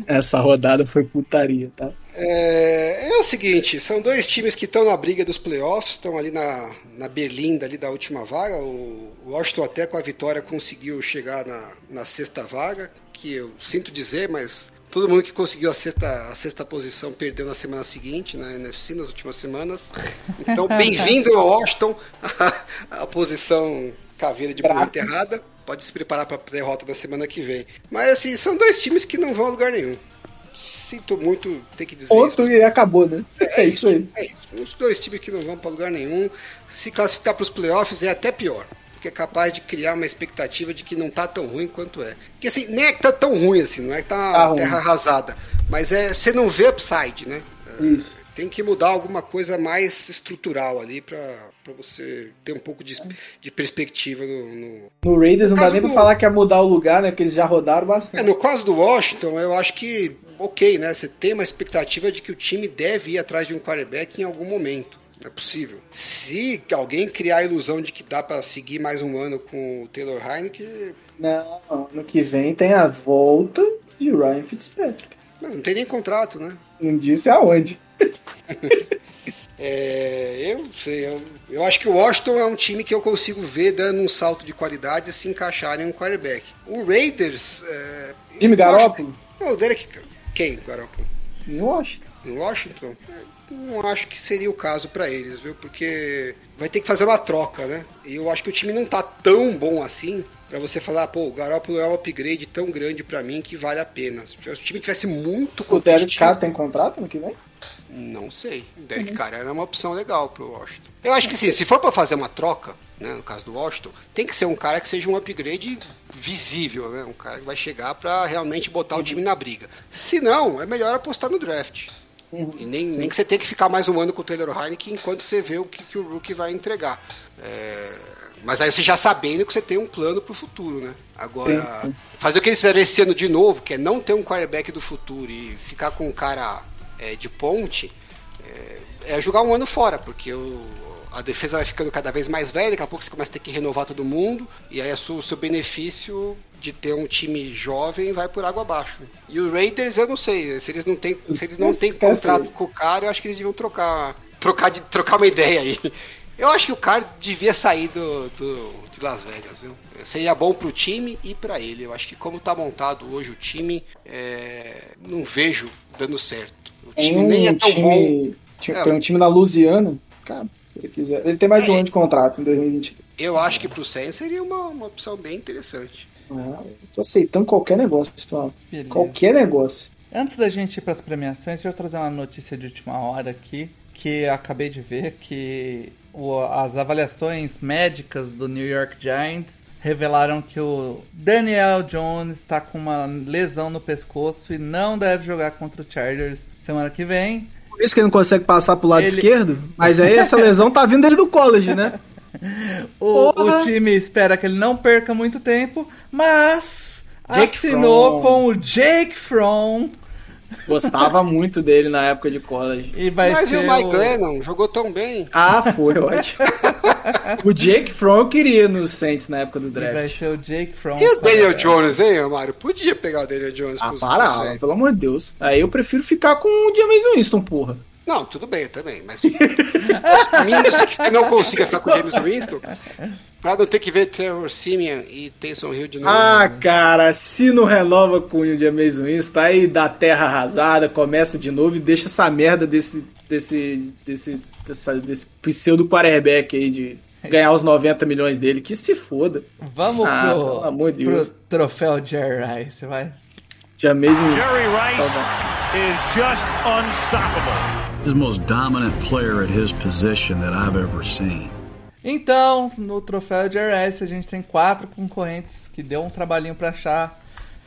essa rodada foi putaria, tá? É, é o seguinte, são dois times que estão na briga dos playoffs, estão ali na, na berlinda ali da última vaga. O o Washington até com a vitória conseguiu chegar na, na sexta vaga, que eu sinto dizer, mas todo mundo que conseguiu a sexta, a sexta posição perdeu na semana seguinte, na NFC, nas últimas semanas. Então, bem-vindo ao Washington, a, posição caveira de boa enterrada. Pode se preparar para a derrota da semana que vem. Mas assim, são dois times que não vão a lugar nenhum. Sinto muito ter que dizer isso. Outro e acabou, né? É, isso aí. É isso. Os dois times que não vão para lugar nenhum. Se classificar para os playoffs é até pior. Porque é capaz de criar uma expectativa de que não tá tão ruim quanto é. Porque assim, nem é que tá tão ruim assim, não é que tá, Tá ruim. terra arrasada. Mas é você não vê upside, né? É, Isso. Tem que mudar alguma coisa mais estrutural ali para você ter um pouco de, de perspectiva no, no, No Raiders não dá nem pra do- falar que é mudar o lugar, né? Porque eles já rodaram É, bastante. no caso do Washington, eu acho que, ok, né? Você tem uma expectativa de que o time deve ir atrás de um quarterback em algum momento. Não é possível. Se alguém criar a ilusão de que dá pra seguir mais um ano com o Taylor Heineken, Não, ano que vem tem a volta de Ryan Fitzpatrick. mas não tem nem contrato, né? Não disse aonde. É, eu sei, eu, eu acho que o Washington é um time que eu consigo ver dando um salto de qualidade se encaixarem um quarterback. O Raiders. É, acho- Garoppolo? Não, o Derek. Quem, Garoppolo? Em Washington. em Washington, não acho que seria o caso pra eles, viu? Porque vai ter que fazer uma troca, né? E eu acho que o time não tá tão bom assim pra você falar, pô, o Garoppolo é um upgrade tão grande pra mim que vale a pena. Se o time tivesse muito O Derek competitivo, Carr tem contrato ano que vem? não sei. O Derek Carr era uma opção legal pro Washington. Eu acho que sim, se for pra fazer uma troca, né, no caso do Washington, tem que ser um cara que seja um upgrade visível, né? Um cara que vai chegar pra realmente botar o time na briga. Se não, é melhor apostar no draft. E nem, nem que você tenha que ficar mais um ano com o Taylor Heineken enquanto você vê o que, que o Rookie vai entregar. É, Mas aí você já sabendo que você tem um plano pro futuro, né? Agora, fazer o que eles fizeram esse ano de novo, que é não ter um quarterback do futuro e ficar com um cara é, de ponte, é, é jogar um ano fora, porque o, a defesa vai ficando cada vez mais velha, daqui a pouco você começa a ter que renovar todo mundo, e aí o seu benefício de ter um time jovem vai por água abaixo. E o Raiders, eu não sei, se eles não têm, se eles não têm contrato com o cara, eu acho que eles deviam trocar, trocar, de, trocar uma ideia aí. Eu acho que o cara devia sair do, do- de Las Vegas, viu? Seria bom pro time e pra ele. Eu acho que como tá montado hoje o time, é, não vejo dando certo. O Tem time um nem é tão bom. time, ti- É. tem um time na Louisiana, cara, se ele quiser. Ele tem mais um É. ano de contrato em 2023. Eu acho que pro Saints seria uma, uma opção bem interessante. Ah, tô aceitando qualquer negócio, pessoal. Beleza. Qualquer negócio. Antes da gente ir para as premiações, deixa eu trazer uma notícia de última hora aqui, que acabei de ver que o- as avaliações médicas do New York Giants revelaram que o Daniel Jones está com uma lesão no pescoço e não deve jogar contra o Chargers semana que vem. Por isso que ele não consegue passar pro lado Ele- esquerdo, mas aí essa lesão tá vindo dele do college, né? O, o time espera que ele não perca muito tempo, mas Jake assinou Fromm. com o Jake Fromm Gostava muito dele na época de college. e vai Mas e ser o Mike o- Glennon jogou tão bem. Ah, foi ótimo. o Jake Fromm eu queria no Saints na época do e vai draft. ser o Jake Fromm. E o Daniel Jones, hein, Mário? Podia pegar o Daniel Jones Ah, para, pelo amor de Deus. Aí eu prefiro ficar com o James Winston, porra. Não, tudo bem também, mas mínimo que você não consiga ficar com o James Winston, pra não ter que ver Trevor Simeon e Taysom Hill de novo. Ah, cara, se não renova com o James Winston, aí dá terra arrasada, começa de novo e deixa essa merda desse, desse, desse, dessa- desse pseudo quarterback aí de ganhar os 90 milhões dele, que se foda. Vamos Ah, pro, pelo amor de pro Deus. troféu Jerry Rice, vai. James Winston. Jerry Rice Saudade. is just unstoppable. He's the most dominant player at his position that I've ever seen. Então, no troféu Jerry Rice, a gente tem quatro concorrentes que deu um trabalhinho pra achar.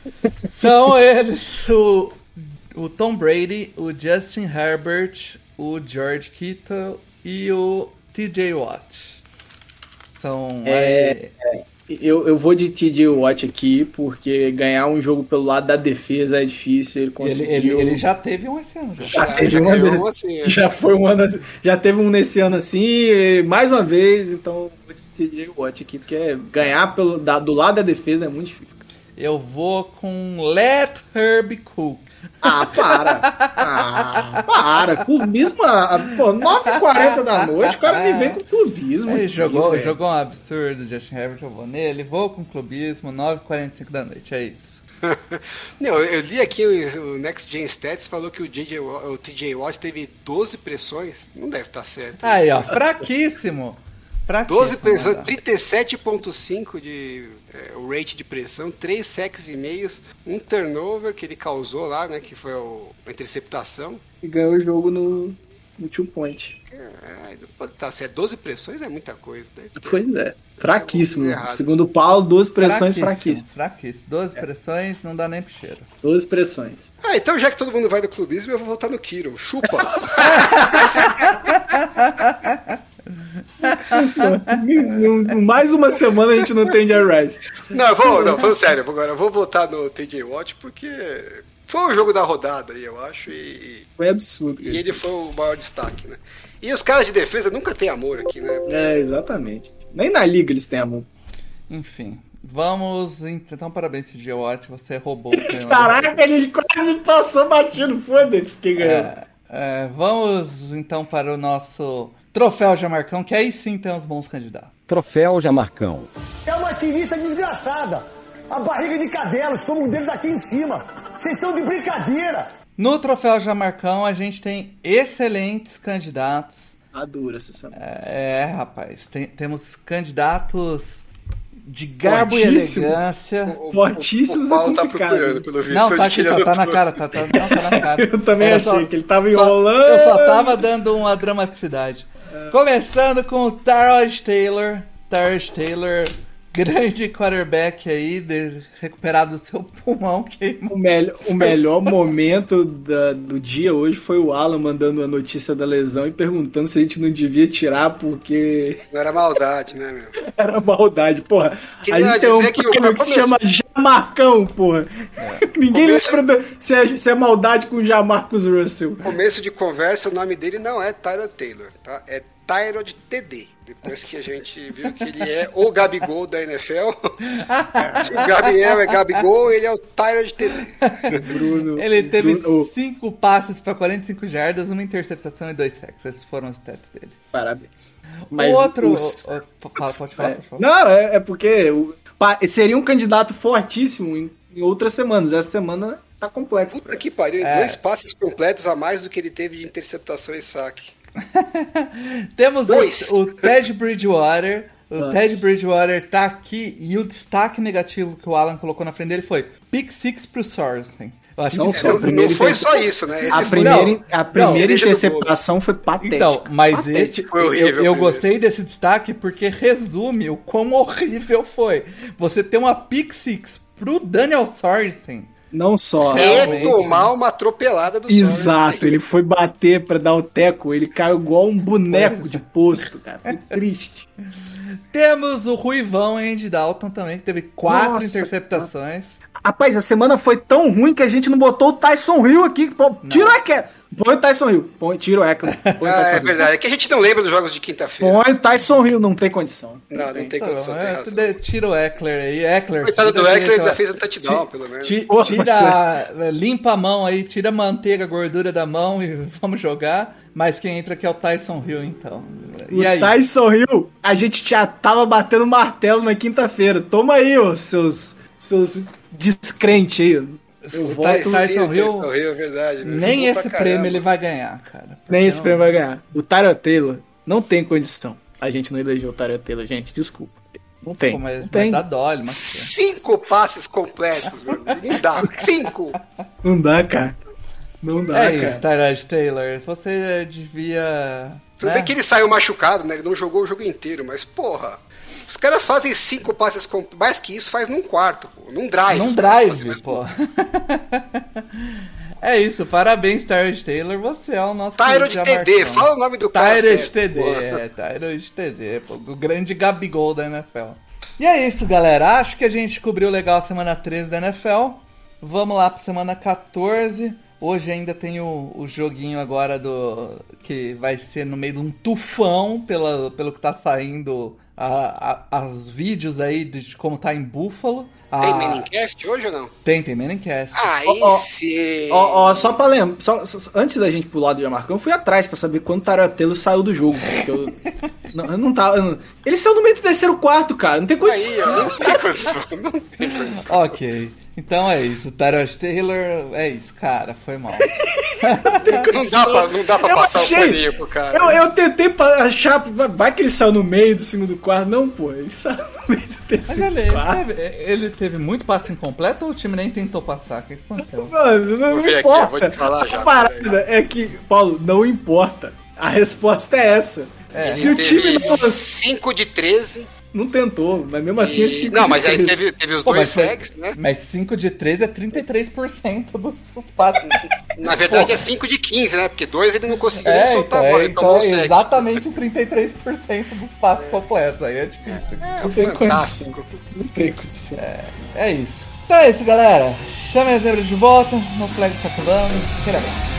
São eles o, o Tom Brady, o Justin Herbert, o George Kittle e o TJ Watt. São É, Eu, eu vou de TJ Watt aqui, porque ganhar um jogo pelo lado da defesa é difícil. Ele ele, conseguiu. ele, ele já teve um esse ano já. Já Já- teve já um um assim, é. já foi um ano assim- já teve um nesse ano assim, e mais uma vez, então vou de TJ Watt aqui, porque ganhar pelo, da- do lado da defesa é muito difícil. Eu vou com Let Herb Cook. Ah, para! Ah, para! Clubismo, ah, pô, 9h40 da noite, o cara me vem com clubismo. Ele aqui, jogou, jogou um absurdo, Justin Herbert, eu vou nele. Vou com clubismo, 9h45 da noite, é isso. Não, eu li aqui o, Next Gen Stats falou que o, JJ, o TJ Watt teve 12 pressões. Não deve estar certo. Aí, ó, fraquíssimo. Fraquíssimo. 12 pressões, André. 37.5 de é, o rate de pressão, 3 sacks e meios, um turnover que ele causou lá, né, que foi o, a interceptação. E ganhou o jogo no, no two point. É, pode estar certo, 12 pressões é muita coisa, né? Pois é. Fraquíssimo. Errado. Segundo o Paulo, duas pressões fraquíssimas. Fraquíssimo. 12 pressões, não dá nem pro cheiro. Duas pressões. Ah, então já que todo mundo vai do clubismo, eu vou voltar no Kiro. Chupa! Mais uma semana a gente não tem Jerry Rice. não, eu vou, não, falando sério, agora eu vou votar no TJ Watt porque foi o jogo da rodada aí, eu acho, e, Foi absurdo. e ele foi o maior destaque, né? E os caras de defesa nunca têm amor aqui, né? É, exatamente. Nem na liga eles têm amor. Enfim, vamos. Então, parabéns, CJ Watt, você roubou o prêmio. Caraca, ele quase passou batido. Foda-se quem ganhou. É, é, vamos então para o nosso troféu Jamarcão, que aí sim temos bons candidatos. Troféu Jamarcão. É uma tirista desgraçada. A barriga de cadelos, como um deles aqui em cima. Vocês estão de brincadeira. No troféu Jamarcão, a gente tem excelentes candidatos. Tá dura essa semana. É, rapaz, tem- temos candidatos de garbo e elegância. O, Fortíssimos o Paulo é tá procurando, pelo visto. Não, tá aqui, tá, tá na cara, tá, tá, não, tá na cara. Eu também Era achei que ele tava só- enrolando. eu só tava dando uma dramaticidade. Começando com o Taylor. Tyrod Taylor grande quarterback aí, de- recuperado do seu pulmão queimou. O, melhor o melhor momento da- do dia hoje foi o Alan mandando a notícia da lesão e perguntando se a gente não devia tirar porque Não era maldade, né, meu? era maldade, porra. Queria a gente tem um que que se chama Jamarcão, porra. Ninguém Começo- lembra do- se, é, se é maldade com o Jamarcus Russell. Começo de conversa, o nome dele não é Tyrod Taylor, tá? É Tyrod TD. Depois que a gente viu que ele é o Gabigol da NFL. Se o Gabriel é Gabigol, ele é o Tyrod TD. Bruno. Ele teve Bruno- 5 passes pra 45 jardas, uma interceptação e dois sacks. Esses foram os stats dele. Parabéns. o outro. os- o- o- fala, pode falar, É. por favor. Não, é, é porque o- pa- seria um candidato fortíssimo em, em outras semanas. Essa semana tá complexo. Puta que pariu, É. dois passes completos a mais do que ele teve de interceptação e saque. Temos Dois. o, o Ted Bridgewater. O Nossa. Ted Bridgewater tá aqui e o destaque negativo que o Alan colocou na frente dele foi Pick Six pro Sorensen. Eu acho Não que só isso o é- primeiro não foi só isso, né? Esse A primeira, Não, a primeira do interceptação foi patética. Então, mas Patética. esse Foi eu, horrível eu gostei desse destaque porque resume o quão horrível foi. Você ter uma pick six pro Daniel Sorensen. Não só. É tomar uma atropelada do Exato, Sorensen. ele foi bater pra dar o teco, ele caiu igual um boneco Pois é. de posto, cara. Foi triste. Temos o Ruivão Andy Dalton também, que teve quatro Nossa, interceptações. Rapaz, a semana foi tão ruim que a gente não botou o Tyson Hill aqui. Pô, tira Eckler. Põe o Tyson Hill. Põe, tira o Eckler. Põe o Ah, Tyson é Hill. verdade. É que a gente não lembra dos jogos de quinta-feira. Põe o Tyson Hill, não tem condição. Não, não tem condição, tem é, razão. tudo- tira o Eckler aí. Eckler. Coitado tira do Eckler, ainda fez um touchdown, Ti- pelo menos. tira, limpa a mão aí, tira a manteiga, a gordura da mão e vamos jogar. Mas quem entra aqui é o Tyson Hill, então. O E aí? Tyson Hill, a gente já tava batendo martelo na quinta-feira. Toma aí, ô, seus, seus descrentes aí. Eu O volto, Ty- Tyson Hill, Hill, é verdade. nem esse prêmio ele vai ganhar, cara. nem esse Não- prêmio vai ganhar. O Tyrell Taylor não tem condição. A gente não elegeu o Tyrell Taylor, gente, desculpa. Não tem. Pô, mas, não mas tem. dá dó, ele mas... Cinco passes completos, meu. Não dá. Cinco. Não dá, cara. Não dá, É isso, cara. Tyrod Taylor. Você devia. Tudo né? bem que ele saiu machucado, né? Ele não jogou o jogo inteiro, mas, porra. Os caras fazem cinco passes completos. Mais que isso, faz num quarto, pô. Num drive. Num drive, pô. é isso, parabéns, Tyrod Taylor. Você é o nosso. Tyrod TD, fala o nome do cara. Tyrod TD, é, Tyrod TD, pô, o grande Gabigol da NFL. E é isso, galera. Acho que a gente cobriu legal a semana 13 da NFL. Vamos lá pra semana 14. Hoje ainda tem o, o joguinho agora do. que vai ser no meio de um tufão, pela, pelo que tá saindo a, a- as vídeos aí de como tá em Buffalo. Tem A- Manningcast hoje ou não? Tem, tem Manningcast. Aí Ó, ó, sim. Ó, ó, só pra lembrar, só- só- antes da gente pular do Jamarcão, eu fui atrás pra saber quando o Taratelo saiu do jogo. porque eu, não, eu não tava. eu não- ele saiu no meio do terceiro quarto, cara. Não tem condição. Aí, ó, não tem condição. Não tem condição. Ok. Então é isso. Tyrod Taylor, é isso, cara. Foi mal. Não dá pra, não dá pra Eu passar achei- o paninho pro cara. Eu, eu tentei achar. vai- que ele saiu no meio do segundo quarto. Não, pô, ele saiu no meio do Mas terceiro ele, ele quarto. teve, ele teve muito passe incompleto ou o time nem tentou passar? O que que aconteceu? Mano, não, Vou não ver aqui, importa. eu vou te falar já, A parada é que, Paulo, não importa. A resposta é essa. É. Se o time não, 5 de 13. Não tentou, mas mesmo assim é e... 5 Não, mas aí teve, teve os Pô, dois segs, né? mas 5 de 13 é 33% dos passes. Na verdade é 5 de 15, né? Porque dois ele não conseguiu É, soltar então, a bola, é, ele então é exatamente 33% dos passes completos. Aí é difícil. Não tem fantástico. condição. Não tem condição. É isso. Então é isso, galera. Chame as zebras de volta. No flag está acabando. Aquele abraço.